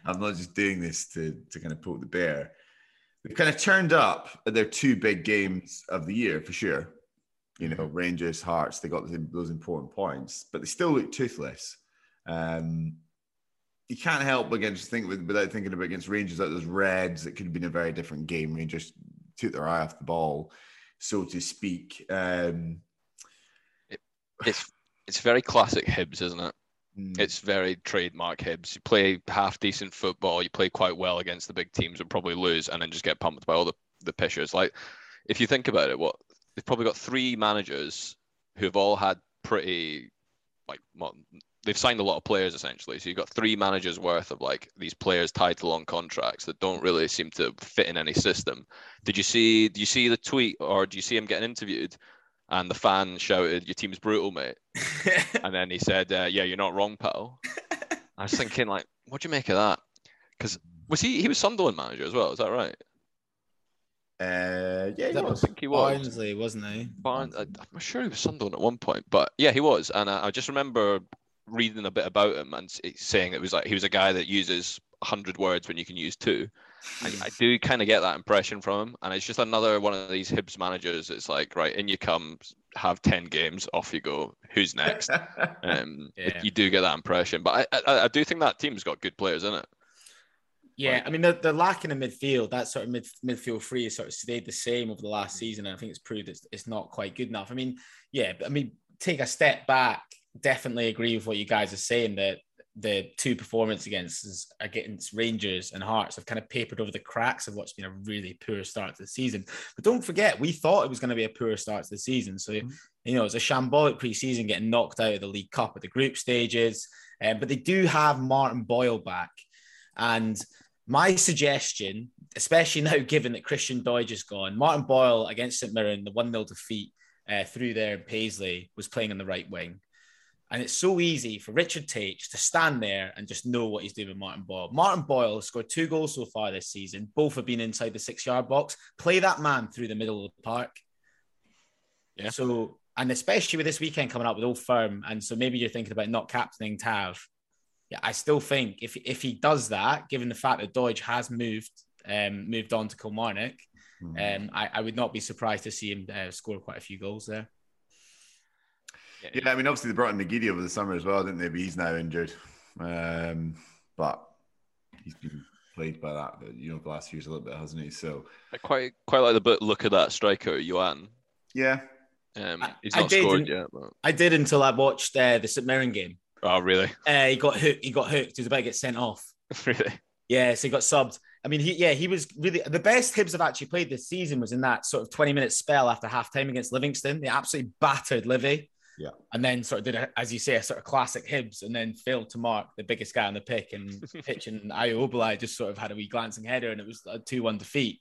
I'm not just doing this to, to kind of poke the bear. They've kind of turned up at their two big games of the year for sure. You know, Rangers, Hearts, they got those important points, but they still look toothless. Um, you can't help but against think without thinking about against Rangers that those Reds. It could have been a very different game. Rangers took their eye off the ball, so to speak. Um, it, it's it's very classic Hibs, isn't it? Mm. It's very trademark Hibs. You play half decent football, you play quite well against the big teams and probably lose, and then just get pumped by all the the pishers. Like if you think about it, what they've probably got three managers who have all had pretty like well, they've signed a lot of players essentially. So you've got three managers worth of like these players tied to long contracts that don't really seem to fit in any system. Did you see? Do you see the tweet or do you see him getting interviewed? And the fan shouted, "Your team's brutal, mate." and then he said, uh, "Yeah, you're not wrong, pal." I was thinking, like, what do you make of that? Because was he? He was Sunderland manager as well. Is that right? Uh, yeah, he was. I think he was. Barnsley, wasn't he? Barn- I'm sure he was Sunderland at one point, but yeah, he was. And I, I just remember reading a bit about him and saying it was like he was a guy that uses 100 words when you can use two. I, I do kind of get that impression from him. And it's just another one of these Hibs managers. It's like, right, in you come, have 10 games, off you go. Who's next? um, yeah. You do get that impression. But I, I, I do think that team's got good players in it. Yeah, I mean they're, they're lacking in midfield. That sort of mid, midfield free has sort of stayed the same over the last season, and I think it's proved it's, it's not quite good enough. I mean, yeah, but I mean, take a step back definitely agree with what you guys are saying that the two performances against against Rangers and Hearts have kind of papered over the cracks of what's been a really poor start to the season. But don't forget, we thought it was going to be a poor start to the season. So mm-hmm. you know, it's a shambolic preseason getting knocked out of the League Cup at the group stages. Um, but they do have Martin Boyle back, and my suggestion, especially now given that Christian Doidge is gone, Martin Boyle against St Mirren, the one 0 defeat uh, through there in Paisley was playing on the right wing. And it's so easy for Richard Tait to stand there and just know what he's doing with Martin Boyle. Martin Boyle scored two goals so far this season. Both have been inside the six yard box. Play that man through the middle of the park. Yeah. So, and especially with this weekend coming up with Old Firm. And so maybe you're thinking about not captaining Tav. Yeah, I still think if, if he does that, given the fact that Doidge has moved um, moved on to Kilmarnock, Mm-hmm. um, I, I would not be surprised to see him uh, score quite a few goals there. Yeah, I mean, obviously they brought in McGeady over the summer as well, didn't they? But he's now injured. Um, but he's been played by that, you know, the last few years a little bit, hasn't he? So I quite quite like the bit look of that striker, Youan. yeah, Um, I- he's I not did, scored and- yet. But... I did until I watched uh, the St Mirren game. Oh, really? Uh, he got hooked. He got hooked. He was about to get sent off. really? Yeah, so he got subbed. I mean, he yeah, he was really the best Hibs have actually played this season was in that sort of 20 minute spell after half time against Livingston. They absolutely battered Livy. Yeah. And then sort of did, a, as you say, a sort of classic Hibs and then failed to mark the biggest guy on the pick and pitch. And Ayo Obileye just sort of had a wee glancing header and it was a 2 1 defeat.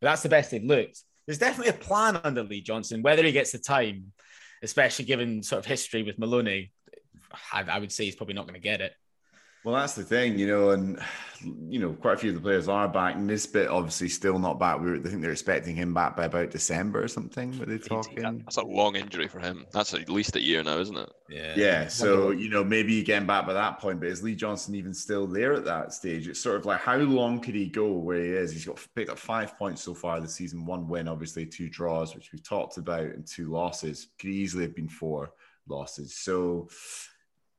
But that's the best they've looked. There's definitely a plan under Lee Johnson, whether he gets the time, especially given sort of history with Maloney. I, I would say he's probably not going to get it. Well, that's the thing, you know, and you know, quite a few of the players are back. Nisbet obviously still not back. We were, I think they're expecting him back by about December or something. Were they talking? That's a long injury for him. That's at least a year now, isn't it? Yeah. Yeah, so you know, maybe you getting back by that point, but is Lee Johnson even still there at that stage? It's sort of like how long could he go where he is? He's got picked up five points so far this season, one win, obviously, two draws, which we've talked about, and two losses. Could easily have been four losses. So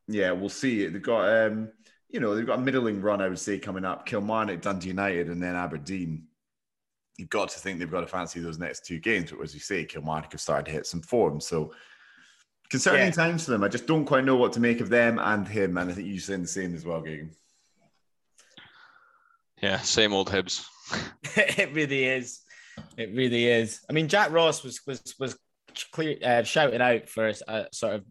yeah, we'll see. They've got um, you know, they've got a middling run, I would say, coming up. Kilmarnock, Dundee United, and then Aberdeen. You've got to think they've got to fancy those next two games, but as you say, Kilmarnock have started to hit some form. So concerning Yeah. times for them. I just don't quite know what to make of them and him. And I think you're saying the same as well, Gagan. Yeah, same old Hibs. it really is. It really is. I mean, Jack Ross was was was clear uh, shouting out for a, sort of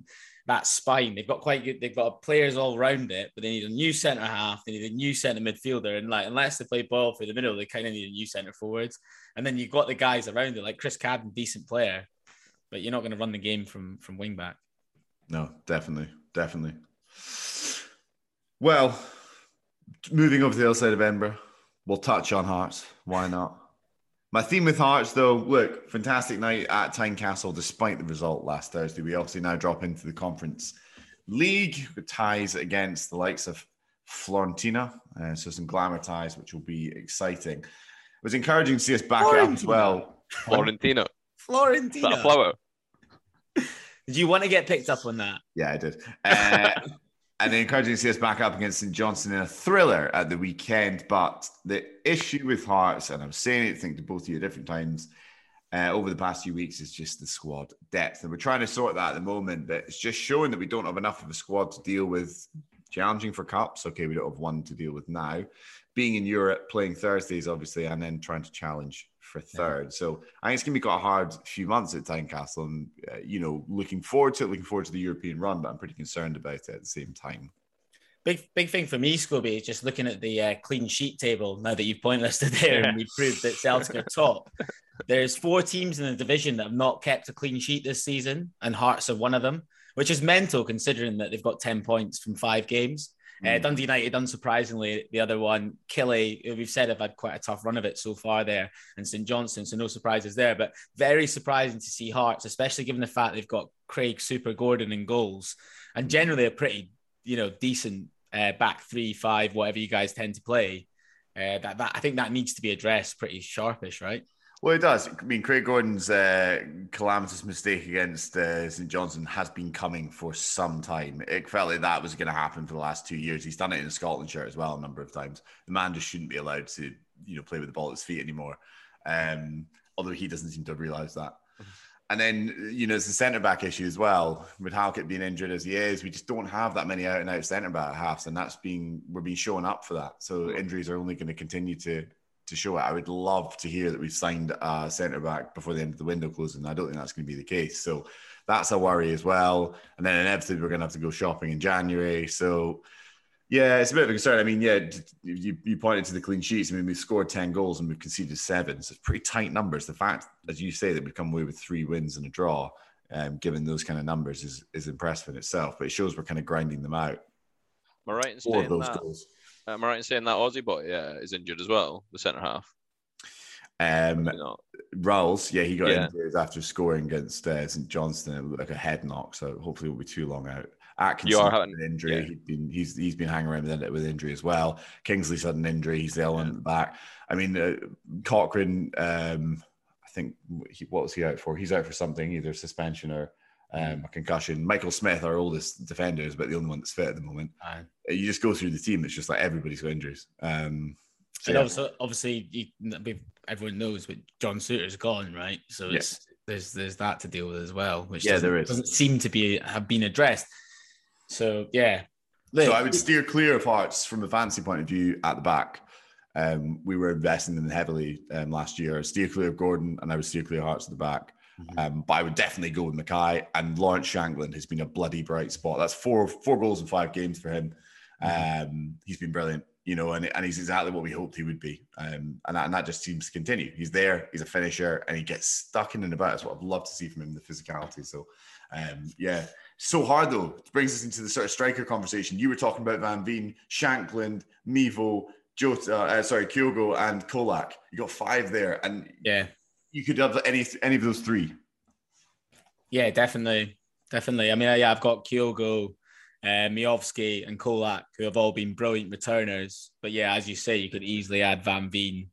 that spine. They've got quite good. They've got players all around it, but they need a new centre half. They need a new centre midfielder, and like unless they play ball through the middle, they kind of need a new centre forwards. And then you've got the guys around it, like Chris Cadden, decent player, but you're not going to run the game from from wing back. No, definitely, definitely. Well, moving over to the other side of Edinburgh, we'll touch on Hearts. Why not? My theme with Hearts, though, look, fantastic night at Tynecastle despite the result last Thursday. We obviously now drop into the Conference League with ties against the likes of Florentina. Uh, so some glamour ties, which will be exciting. It was encouraging to see us back it up as Fiorentina. well. Florentina. Is that a flower? Did you want to get picked up on that? Yeah, I did. Uh, and encouraging to see us back up against St Johnstone in a thriller at the weekend. But the issue with Hearts, and I'm saying it, I think to both of you at different times uh, over the past few weeks, is just the squad depth. And we're trying to sort that at the moment, but it's just showing that we don't have enough of a squad to deal with challenging for cups. Okay, we don't have one to deal with now. Being in Europe, playing Thursdays, obviously, and then trying to challenge for third. So I think it's going to be quite a hard few months at Tynecastle, and uh, you know, looking forward to it, looking forward to the European run, but I'm pretty concerned about it at the same time. Big big thing for me, Scobie, is just looking at the uh, clean sheet table now that you've point listed there and we proved that Celtic are top. There's four teams in the division that have not kept a clean sheet this season, and Hearts are one of them, which is mental considering that they've got 10 points from five games. Uh, Dundee United, unsurprisingly, the other one, Killy, we've said have had quite a tough run of it so far there, and St Johnstone, so no surprises there. But very surprising to see Hearts, especially given the fact they've got Craig Super Gordon in goals, and generally a pretty, you know, decent uh, back three, five, whatever you guys tend to play. Uh, that, that I think that needs to be addressed pretty sharpish, right? Well, it does. I mean, Craig Gordon's uh, calamitous mistake against uh, St Johnstone has been coming for some time. It felt like that was going to happen for the last two years. He's done it in a Scotland shirt as well a number of times. The man just shouldn't be allowed to, you know, play with the ball at his feet anymore. Um, although he doesn't seem to realise that. And then, you know, it's the centre back issue as well. With Halkett being injured as he is, we just don't have that many out and out centre back halves, and that's being we're being shown up for that. So injuries are only going to continue to to show it. I would love to hear that we've signed a centre back before the end of the window closing. I don't think that's going to be the case. So that's a worry as well. And then inevitably we're going to have to go shopping in January. So yeah, it's a bit of a concern. I mean, yeah, you, you pointed to the clean sheets. I mean, we've scored 10 goals and we've conceded seven. So it's pretty tight numbers. The fact, as you say, that we've come away with three wins and a draw um, given those kind of numbers, is is impressive in itself. But it shows we're kind of grinding them out. Am I right in saying those that? goals. Am I right in saying that Aussie boy, yeah, is injured as well, the centre half? Um, Is he not? Rowles, yeah, he got Yeah. injured after scoring against uh, St Johnstone. It looked like a head knock, so hopefully it won't be too long out. Atkinson You are had an injury. yeah. He'd been he's he's been hanging around with it with injury as well. Kingsley's had an injury. He's the at the back. I mean, uh, Cochrane. Um, I think he, what was he out for? He's out for something, either suspension or um, a concussion. Michael Smith, our oldest defender, is about the only one that's fit at the moment. Aye. You just go through the team; it's just like everybody's got injuries. Um, so And yeah. also, obviously, you, everyone knows, but John Souttar's gone, right? So there's there's that to deal with as well, which Yeah, doesn't, there is. doesn't seem to be have been addressed. So yeah, So I would steer clear of Hearts from a fancy point of view at the back. Um, we were investing in them heavily um, last year. Steer clear of Gordon, and I would steer clear of Hearts at the back. Mhm. Um, but I would definitely go with McKay and Lawrence Shankland has been a bloody bright spot. That's four four goals in five games for him. Um, he's been brilliant, you know, and, and he's exactly what we hoped he would be. Um, and, that, and that just seems to continue. He's there, he's a finisher, and he gets stuck in and about. That's what I'd love to see from him, the physicality. So, um, yeah, so hard though. It brings us into the sort of striker conversation. You were talking about Van Veen, Shankland, Mevo, Jota, uh, sorry, Kyogo, and Colak. You got five there, and yeah, you could have any any of those three. yeah, definitely, definitely. I mean, yeah, I've got Kyogo, uh, Miovski, and Colak, who have all been brilliant returners. But yeah, as you say, you could easily add Van Veen,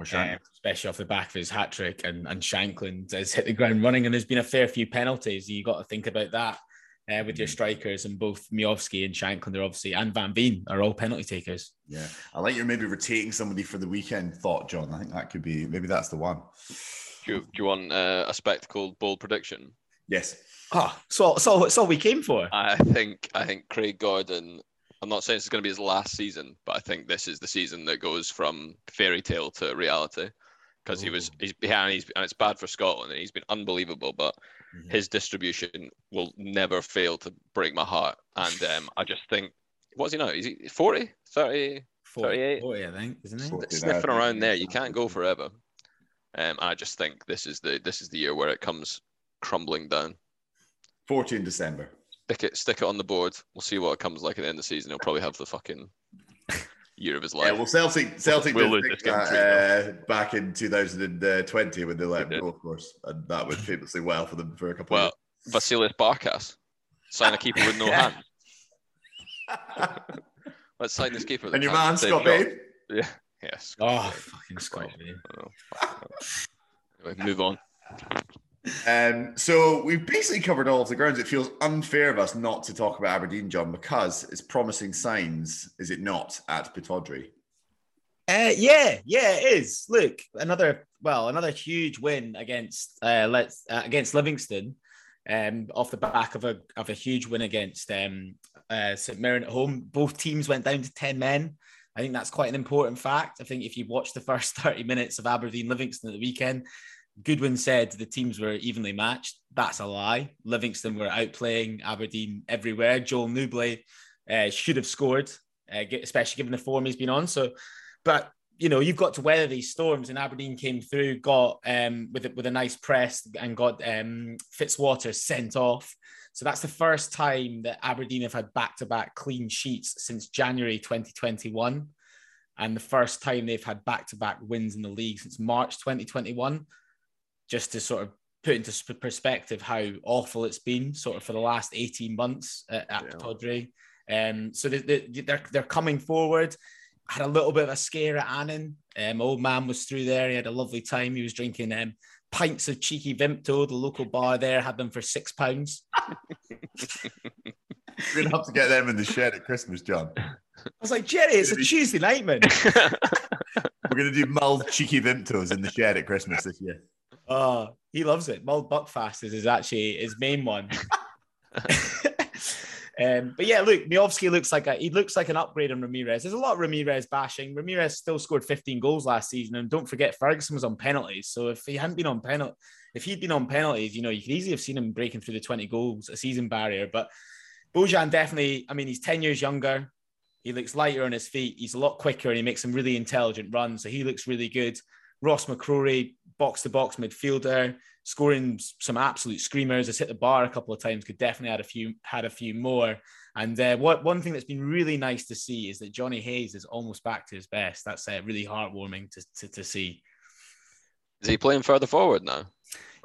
um, especially off the back of his hat trick, and and Shankland has hit the ground running. And there's been a fair few penalties. You got to think about that. Uh, with your strikers and both Miovski and Shankland are obviously and Van Veen are all penalty takers. Yeah, I like you're maybe rotating somebody for the weekend. Thought, John. I think that could be maybe that's the one. Do you, do you want uh, a spectacled bold prediction? Yes. Oh, so so it's all we came for. I think I think Craig Gordon. I'm not saying it's going to be his last season, but I think this is the season that goes from fairy tale to reality. Because he was, he's yeah, and he's and it's bad for Scotland, and he's been unbelievable. But Mhm. his distribution will never fail to break my heart. And um, I just think, what's he now? Is he 40, 30? 38? 40, I think, isn't it? Forty. sniffing around there. You can't go forever. Um, and I just think this is the this is the year where it comes crumbling down. 14 December. Stick it stick it on the board. We'll see what it comes like at the end of the season. He'll probably have the fucking year of his life. Yeah, well, Celtic Celtic We'll did lose think this game that, uh, back in 2020 when they let him go, of course, and that went famously well for them for a couple well, of Vasilis Barkas, sign a keeper with no Yeah. hands. Let's sign this keeper. with And your a man hand. Save Scott shot. Babe. Yeah. Yes. Oh, fucking Scott. man. Anyway, move on. Um, so we've basically covered all of the grounds. It feels unfair of us not to talk about Aberdeen, John, because it's promising signs, is it not, at Pittodrie? Uh, yeah, yeah, it is. Look, another well, another huge win against uh, let's uh, against Livingston, um, off the back of a of a huge win against um, uh, St Mirren at home. Both teams went down to ten men. I think that's quite an important fact. I think if you watch the first thirty minutes of Aberdeen Livingston at the weekend, Goodwin said the teams were evenly matched. That's a lie. Livingston were outplaying Aberdeen everywhere. Joel Nouble uh, should have scored, uh, especially given the form he's been on. So, but you know, you've got to weather these storms, and Aberdeen came through, got um, with a, with a nice press, and got um, Fitzwater sent off. So that's the first time that Aberdeen have had back to back clean sheets since January 2021, and the first time they've had back to back wins in the league since March 2021. Just to sort of put into perspective how awful it's been, sort of for the last 18 months at, at Yeah. Pittodrie. Um, so they, they, they're they're coming forward. Had a little bit of a scare at Annan. Um, old man was through there. He had a lovely time. He was drinking um, pints of cheeky Vimto, the local bar there. Had them for six pounds. We're going to have to get them in the shed at Christmas, John. I was like, Jerry, it's a Tuesday night, man. We're going to do mulled cheeky Vimtos in the shed at Christmas this year. Oh, he loves it. Mulled Buckfast is his actually his main one. um, but yeah, look, Miovski looks like a he looks like an upgrade on Ramirez. There's a lot of Ramirez bashing. Ramirez still scored 15 goals last season, and don't forget Ferguson was on penalties. So if he hadn't been on penalty, if he'd been on penalties, you know, you could easily have seen him breaking through the 20 goals a season barrier. But Bojan definitely, I mean, he's 10 years younger. He looks lighter on his feet. He's a lot quicker and he makes some really intelligent runs. So he looks really good. Ross McCrorie, box to box midfielder. scoring some absolute screamers. Has hit the bar a couple of times. Could definitely had a few had a few more. And uh, what one thing that's been really nice to see is that Johnny Hayes is almost back to his best. That's uh, really heartwarming to, to, to see. Is he playing further forward now?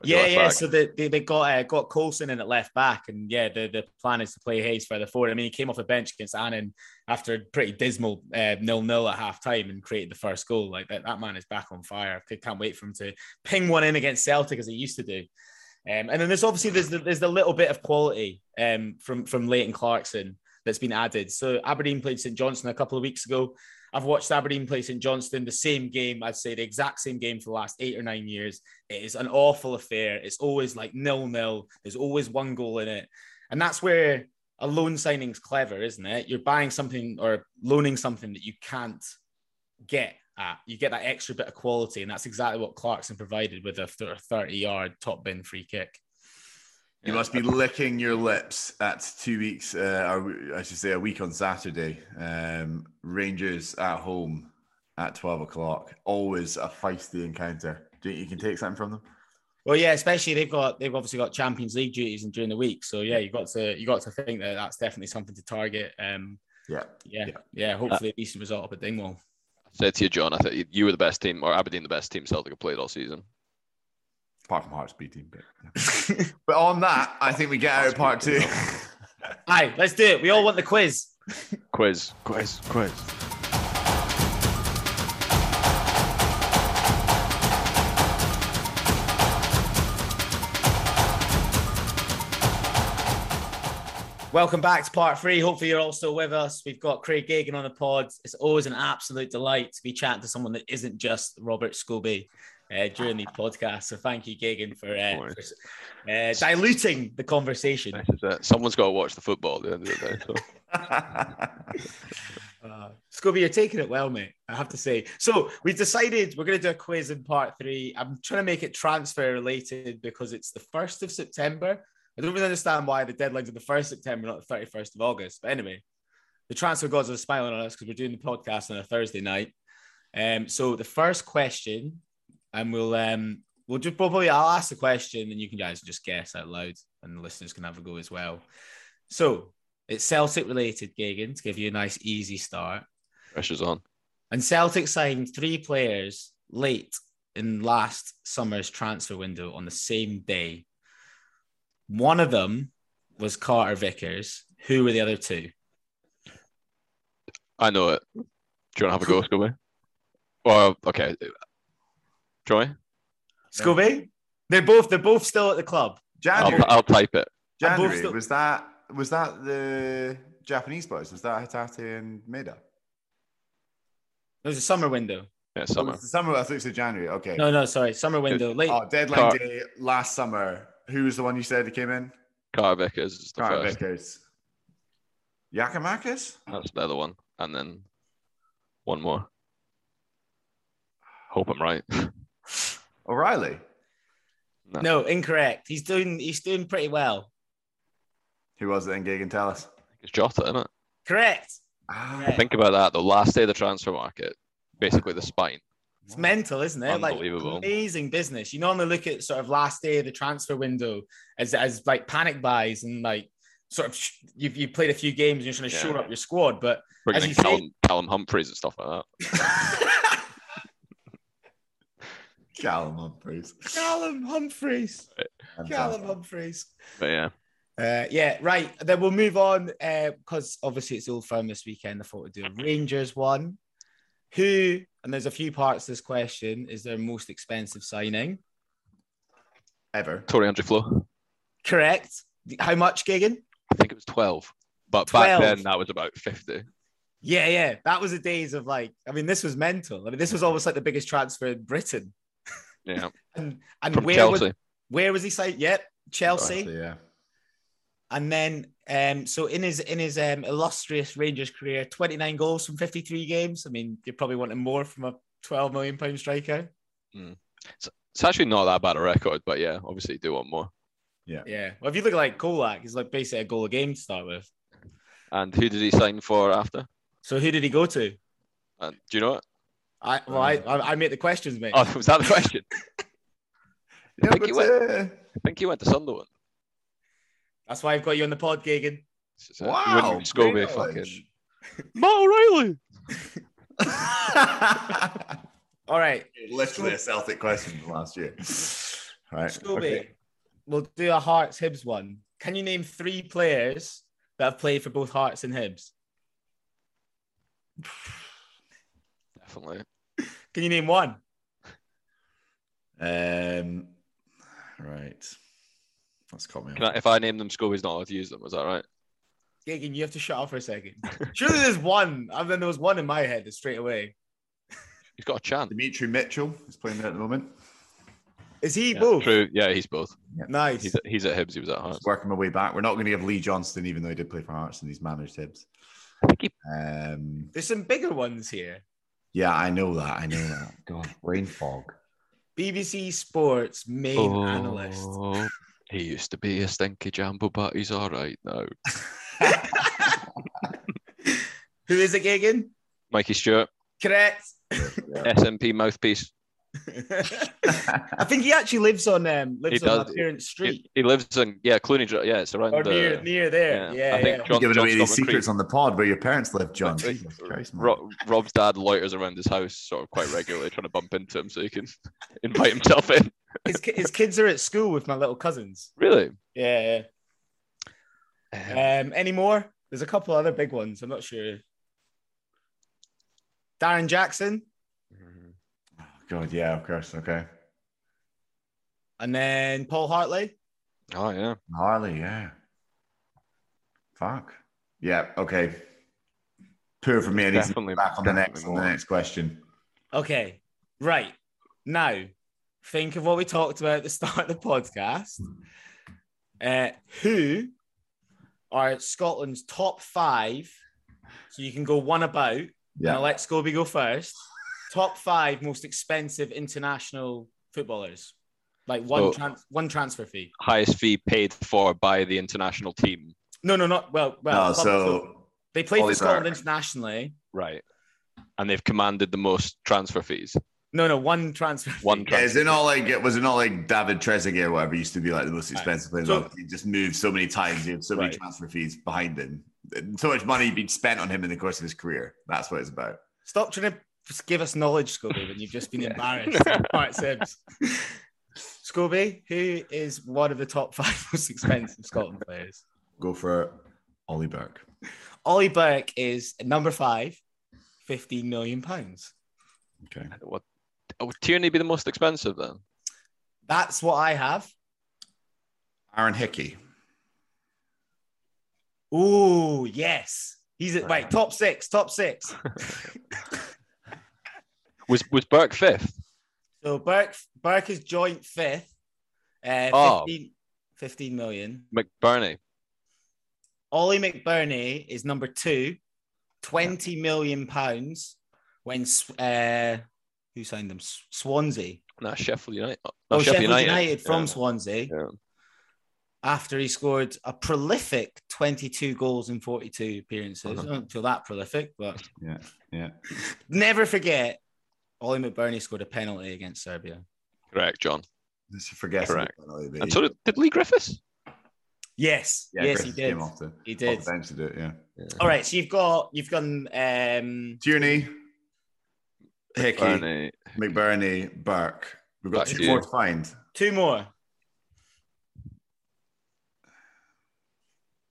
Yeah, yeah. Back? So they, they, they got uh, got Coulson in at left back, and yeah, the, the plan is to play Hayes further forward. I mean, he came off a bench against Annan after a pretty dismal uh, nil nil at half time and created the first goal. Like that, that man is back on fire. I can't wait for him to ping one in against Celtic as he used to do. Um, and then there's obviously there's the, there's the little bit of quality um, from from Leighton Clarkson that's been added. So Aberdeen played St Johnstone a couple of weeks ago. I've watched Aberdeen play St Johnstone, the same game, I'd say the exact same game for the last eight or nine years. It is an awful affair. It's always like nil nil. There's always one goal in it. And that's where a loan signing's clever, isn't it? You're buying something or loaning something that you can't get at. You get that extra bit of quality. And that's exactly what Clarkson provided with a 30 yard top bin free kick. You must be licking your lips at two weeks, uh, or I should say a week on Saturday. Um, Rangers at home at 12 o'clock. Always a feisty encounter. Do you think you can take something from them? Well, yeah, especially they've got they've obviously got Champions League duties and during the week. So yeah, you got to you got to think that that's definitely something to target. Um, yeah, yeah, yeah. yeah hopefully, uh, a decent result up at Dingwall. I said to you, John, I thought you were the best team, or Aberdeen the best team Celtic have played all season apart from Hearts beating. But, but on that, I think we get out of part two. Hi, let's do it. We all want the quiz. quiz, quiz, quiz. Welcome back to part three. Hopefully, you're all still with us. We've got Craig Geoghegan on the pod. It's always an absolute delight to be chatting to someone that isn't just Robert Scobie uh, during these podcasts. So thank you, Geoghegan, for, uh, for uh, diluting the conversation. Someone's got to watch the football at the end of the day. So. uh, Scobie, you're taking it well, mate. I have to say. So we've decided we're going to do a quiz in part three. I'm trying to make it transfer related because it's the first of September. I don't really understand why the deadline's are the first September, not the 31st of August. But anyway, the transfer gods are smiling on us because we're doing the podcast on a Thursday night. Um, so the first question and we'll um we'll just probably I'll ask the question and you can guys just guess out loud and the listeners can have a go as well. So it's Celtic related, Geoghegan, to give you a nice easy start. Pressure's on. And Celtic signed three players late in last summer's transfer window on the same day. One of them was Carter Vickers. Who were the other two? I know it. Do you want to have a go, Scobie? Well, okay. Troy? Scobie? They're both they're both still at the club. January. I'll, I'll type it. January still... was that was that the Japanese boys? Was that Hatate and Maeda? It was a summer window. Yeah, oh, summer. Oh, summer. I thought it was January. Okay. No, no, sorry, summer window. Late. Oh, deadline Car- day last summer. Who was the one you said that came in? Carter Vickers. Carter Vickers. Giakoumakis? That's the other one, and then one more. Hope I'm right. O'Riley. No. no. incorrect. He's doing he's doing pretty well. Who was it in Geoghegan? Tell us. It's Jota, isn't it? Correct. Ah. Think about that. The last day of the transfer market, basically the spine. It's mental, isn't it? Like amazing business. You normally look at sort of last day of the transfer window as as like panic buys and like sort of you've you played a few games and you're trying to yeah. shore up your squad, but Bringing as you Callum, say, Callum Humphreys and stuff like that. Callum Humphreys. Callum Humphreys. Callum Humphreys. But yeah. Uh, yeah, right. Then we'll move on because uh, obviously it's all firm this weekend. I thought we'd do a Rangers one. Who, and there's a few parts to this question, is their most expensive signing? Ever. Tore André Flo. Correct. How much, Geoghegan? I think it was 12. But 12. back then that was about 50. Yeah, yeah. That was the days of like, I mean, this was mental. I mean, this was almost like the biggest transfer in Britain. Yeah. and and where Chelsea. Was, where was he signed? Yep, Chelsea. Chelsea. Yeah. And then, um, so in his in his um, illustrious Rangers career, 29 goals from 53 games. I mean, you're probably wanting more from a 12 million pound striker. Mm. It's, it's actually not that bad a record, but yeah, obviously you do want more. Yeah. Yeah. Well, if you look at like Colak, he's like basically a goal a game to start with. And who did he sign for after? So who did he go to? Uh, do you know it? I well, I I made the questions, mate. Oh, was that the question? Yeah, think but, he went- uh, I think he went to Sunderland. That's why I've got you on the pod, Gagan. It's just, uh, he wow. wouldn't Scobie great fucking knowledge. Matt O'Riley. All right, Literally a Celtic question from last year. All right. Scooby. okay. We'll do a Hearts Hibs one. Can you name three players that have played for both Hearts and Hibs? Definitely. Can you name one? Um, right. That's caught me. Can I, if I name them, Scobie's not allowed to use them. Is that right? Gagan, you have to shut up for a second. Surely there's one. I mean, there was one in my head straight away. He's got a chance. Demetri Mitchell is playing there at the moment. Is he Yeah, both? True. Yeah, he's both. Nice. He's at, he's at Hibs. He was at Hearts. Just working my way back. We're not going to give Lee Johnson, even though he did play for Hearts and he's managed Hibs. I think he Um, There's some bigger ones here. Yeah, I know that. I know that. God, brain fog. BBC Sports main oh, analyst. Oh, He used to be a stinky jambo, but he's all right now. Who is it, Gagan? Mikey Stewart, Correct. SNP mouthpiece. I think he actually lives on um lives He on does. my parents' street He, he lives in yeah Clooney. Dri- Yeah, it's around or the. near near there. Yeah, I yeah. think John, Giving John away these secrets Creek- on the pod where your parents live, John. Jesus Christ, man. Ro- Rob's dad loiters around his house sort of quite regularly, trying to bump into him so he can invite himself in. His, ki- his kids are at school with my little cousins. Really? Yeah, yeah. Um, any more? There's a couple other big ones. I'm not sure. Darren Jackson, God, yeah, of course. Okay. and then Paul Hartley. Oh yeah. Harley, yeah. Fuck. Yeah, okay. Poor for me. I need to Definitely- get back on the next on the next question. Okay, right now, think of what we talked about at the start of the podcast. Uh, who are Scotland's top five? So you can go one about. And Yeah. I'll let Scobie go first. Top five most expensive international footballers, like one So- trans- one transfer fee. Highest fee paid for by the international team. No, no, not well. Well, No, so they play for Scotland Burke. internationally. Right. And they've commanded the most transfer fees. No, no, one transfer. One fee. yeah, is it not like was it not like David Trezeguet or whatever used to be like the most Right. expensive player? So- he just moved so many times. He had so many Right. transfer fees behind him. So much money being spent on him in the course of his career. That's what it's about. Stop trying to just give us knowledge, Scobie, when you've just been Yeah. embarrassed. All right, Sibs. Scobie, who is one of the top five most expensive Scotland players? Go for Ollie Burke. Ollie Burke is number five, 15 million pounds. Okay. What oh, would Tierney be the most expensive then? That's what I have. Aaron Hickey. Oh yes. He's at wait, top six, top six. Was was Burke fifth? So Burke Burke is joint fifth. Uh, Oh. 15, 15 million. McBurnie. Ollie McBurnie is number two, 20 million pounds. When uh, who signed them? Swansea. No, Sheffield United. No, Oh, Sheffield, United, from Yeah. Swansea. Yeah. After he scored a prolific 22 goals in 42 appearances. Uh-huh. I don't feel that prolific, but Yeah. Yeah. never forget Ollie McBurnie scored a penalty against Serbia. Correct, John. This is forgettable Correct. penalty, And so did, did Leigh Griffiths. Yes, yeah, yes, Griffiths he did. Came off the, He off did. the bench to do it. Yeah. All right, so you've got you've gone um Tierney, Hickey, McBurnie. McBurnie, Burke. We've got Back two to more to find. two more.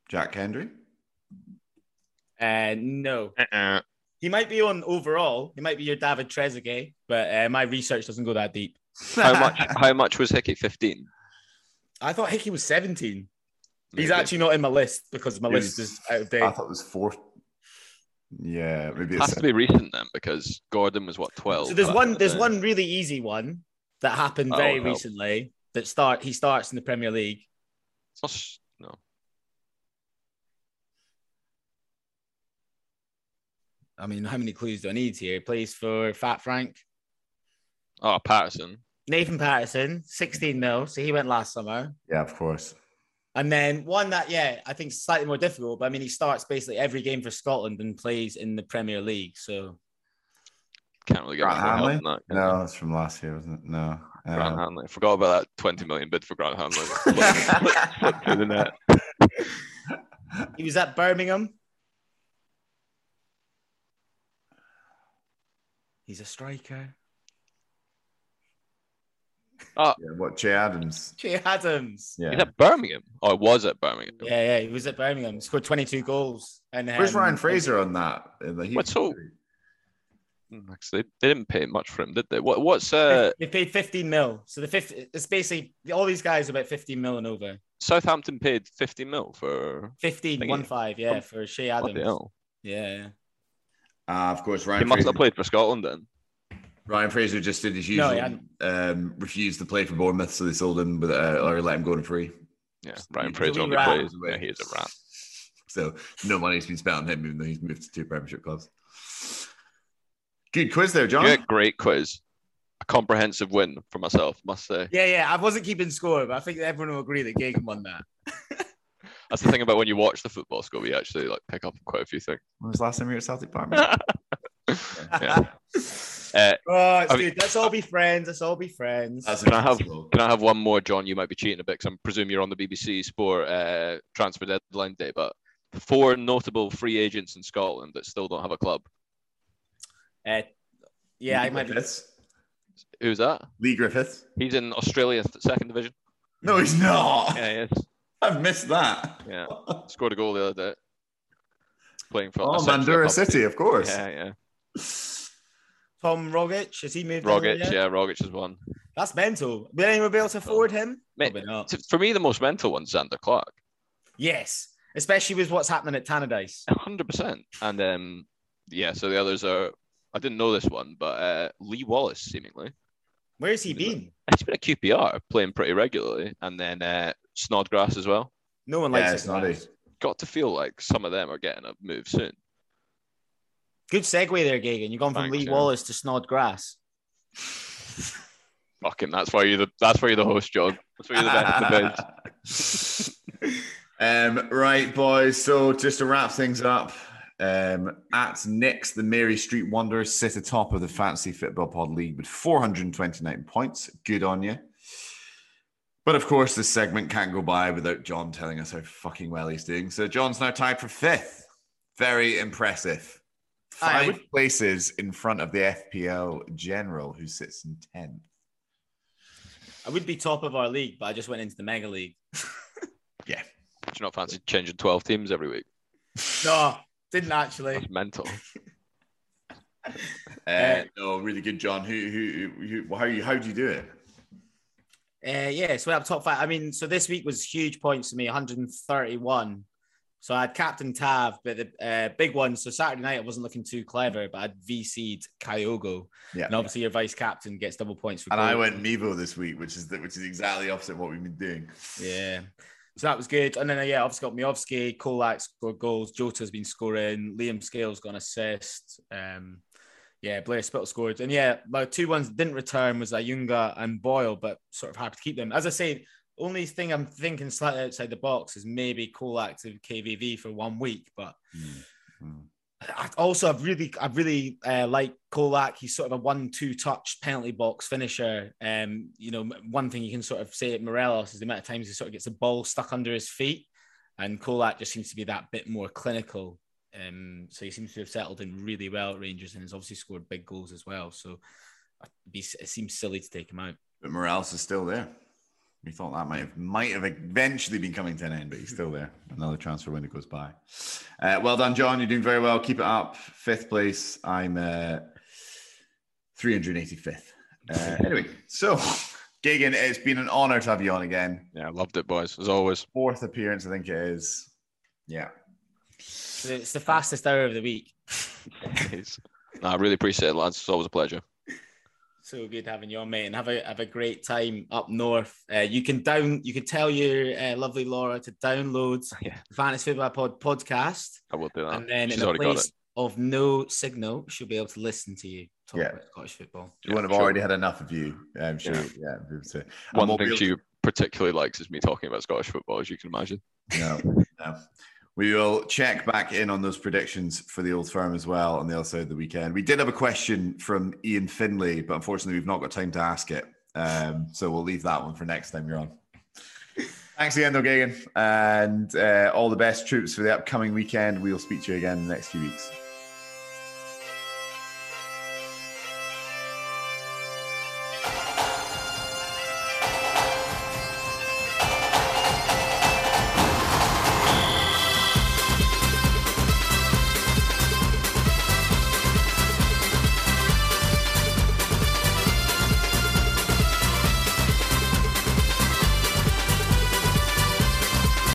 Jack Hendry. Uh no. Uh-uh. He might be on overall. He might be your David Trezeguet, but uh, my research doesn't go that deep. How much? How much was Hickey? Fifteen. I thought Hickey was 17. He's actually not in my list because my He list is out of I thought it was four. Yeah, maybe it has it's to be recent then because Gordon was what twelve. So there's one there's day. one really easy one that happened That very would help. recently that start he starts in the Premier League. It's not s- no. I mean, how many clues do I need here? He plays for Fat Frank. Oh, Patterson. Nathan Patterson, 16 mil. So he went last summer. Yeah, of course. And then one that, yeah, I think is slightly more difficult, but I mean, he starts basically every game for Scotland and plays in the Premier League. So Can't really get Grant much more Hanley? that. can No, it's from last year, wasn't it? No. Grant Um, Hanley. Forgot about that 20 million bid for Grant Hanley. Slipped- slipped through the net. He was at Birmingham. He's a striker. yeah, what, Che Adams? Che Adams. Yeah. He's at Birmingham. Oh, it was at Birmingham. Yeah, yeah, he was at Birmingham. He scored 22 goals. And Where's um, Ryan Fraser on that? Like, he- What's so- Hmm, Actually, they didn't pay much for him, did they? What, what's uh, They paid 15 mil. So the 50, it's basically all these guys are about 15 mil and over. Southampton paid 50 mil for? 15, Thingy. 1 5, yeah, for Che Adams. Yeah, yeah. Ah, of course, He Ryan must Fraser. have played for Scotland then. Ryan Fraser just did his No, usual, he um, refused to play for Bournemouth, so they sold him, but uh, or let him go on free. Yeah, Ryan He's a Fraser wee only rat. plays. Yeah, he is a rat. So no money's been spent on him, even though he's moved to two Premiership clubs. Good quiz there, John. Yeah, great quiz. A comprehensive win for myself, must say. Yeah, yeah. I wasn't keeping score, but I think everyone will agree that Gagan won that. That's the thing about when you watch the football score, we actually like pick up quite a few things. When was the last time you were at Celtic Park? Yeah. Uh, Oh, it's I mean- good. Let's all be friends. Let's all be friends. Can I have- Can I have one more, John? You might be cheating a bit because I presume you're on the BBC Sport uh, transfer deadline day. But four notable free agents in Scotland that still don't have a club. Uh, yeah, I might be. Who's that? Leigh Griffiths. He's in Australia, second division. No, he's not. Yeah, he is. I've missed that. Yeah, scored a goal the other day. Playing for Oh, essentially a Mandurah City, of course. Yeah, yeah. Tom Rogic. Has he moved on Rogic, yeah, Rogic has won. That's mental. Will anyone be able to afford him? Mate, not. t- For me, the most mental one's Zander Clark. Yes, especially with what's happening at Tannadice. hundred percent. And um, yeah. So the others are. I didn't know this one, but uh, Lee Wallace seemingly Where's he been? he's been at QPR playing pretty regularly, and then uh, Snodgrass as well. No one likes it's it. not Got to feel like some of them are getting a move soon. Good segue there, Gagan. You've gone from Thanks, Lee yeah. Wallace to Snodgrass. Fucking, that's why you're the that's why you're the host, John. That's why you're the best in the biz. um, right, boys. So just to wrap things up, um, at next, the Mary Street Wanderers sit atop of the Fantasy Football Pod League with 429 points. Good on you. But of course, this segment can't go by without John telling us how fucking well he's doing. So John's now tied for fifth. Very impressive. Five would- places in front of the FPL General, who sits in 10th. I would be top of our league, but I just went into the mega league. Yeah. Do you not fancy changing twelve teams every week? No, didn't actually. That's mental. Uh, no, really good, John. Who, who, who, who how, you, how do you do it? Uh, yeah, so we have top five. I mean, so this week was huge points for me, 131. So I had Captain Tav, but the uh, big one. So Saturday night, I wasn't looking too clever, but I'd VC'd Kyogo. Yeah. And obviously, your vice captain gets double points for And I went Mevo this week, which is the, which is exactly opposite of what we've been doing. Yeah. So that was good. And then, uh, yeah, obviously got Miovski, Colak scored goals. Jota's been scoring. Liam Scales got an assist. Um, yeah, Blair Spittal scored. And yeah, my two ones didn't return was Ayunga and Boyle, but sort of happy to keep them. As I say, only thing I'm thinking slightly outside the box is maybe Colak to KVV for one week. But I also I've really I really uh, like Colak. He's sort of a one-two touch penalty box finisher. Um, you know, one thing you can sort of say at Morelos is the amount of times he sort of gets the ball stuck under his feet, and Colak just seems to be that bit more clinical. Um, so he seems to have settled in really well at Rangers and has obviously scored big goals as well. So I'd be, it seems silly to take him out. But Morelos is still there. We thought that might have might have eventually been coming to an end, but he's still there. Another transfer window goes by. Uh, well done, John. You're doing very well. Keep it up. Fifth place. I'm uh, 385th. Uh, anyway, so Gagan, it's been an honor to have you on again. Yeah, loved it, boys, as always. Fourth appearance, I think it is. Yeah. So it's the fastest hour of the week. No, I really appreciate it, lads. It's always a pleasure. So good having you on, mate, and have a have a great time up north. Uh, you can down, you can tell your uh, lovely Laura to download Yeah. the Fantasy Football Pod podcast, I will do that. and then She's in a place of no signal, she'll be able to listen to you talk Yeah. about Scottish football. You wouldn't have sure. already had enough of you. I'm sure. Yeah. Yeah. be able to- One we'll thing be she particularly likes is me talking about Scottish football, as you can imagine. to- No, no. We will check back in on those predictions for the old firm as well on the other side of the weekend. We did have a question from Ian Finley, but unfortunately, we've not got time to ask it. Um, so we'll leave that one for next time you're on. Thanks again, O'Geoghegan, and uh, all the best troops for the upcoming weekend. We'll speak to you again in the next few weeks.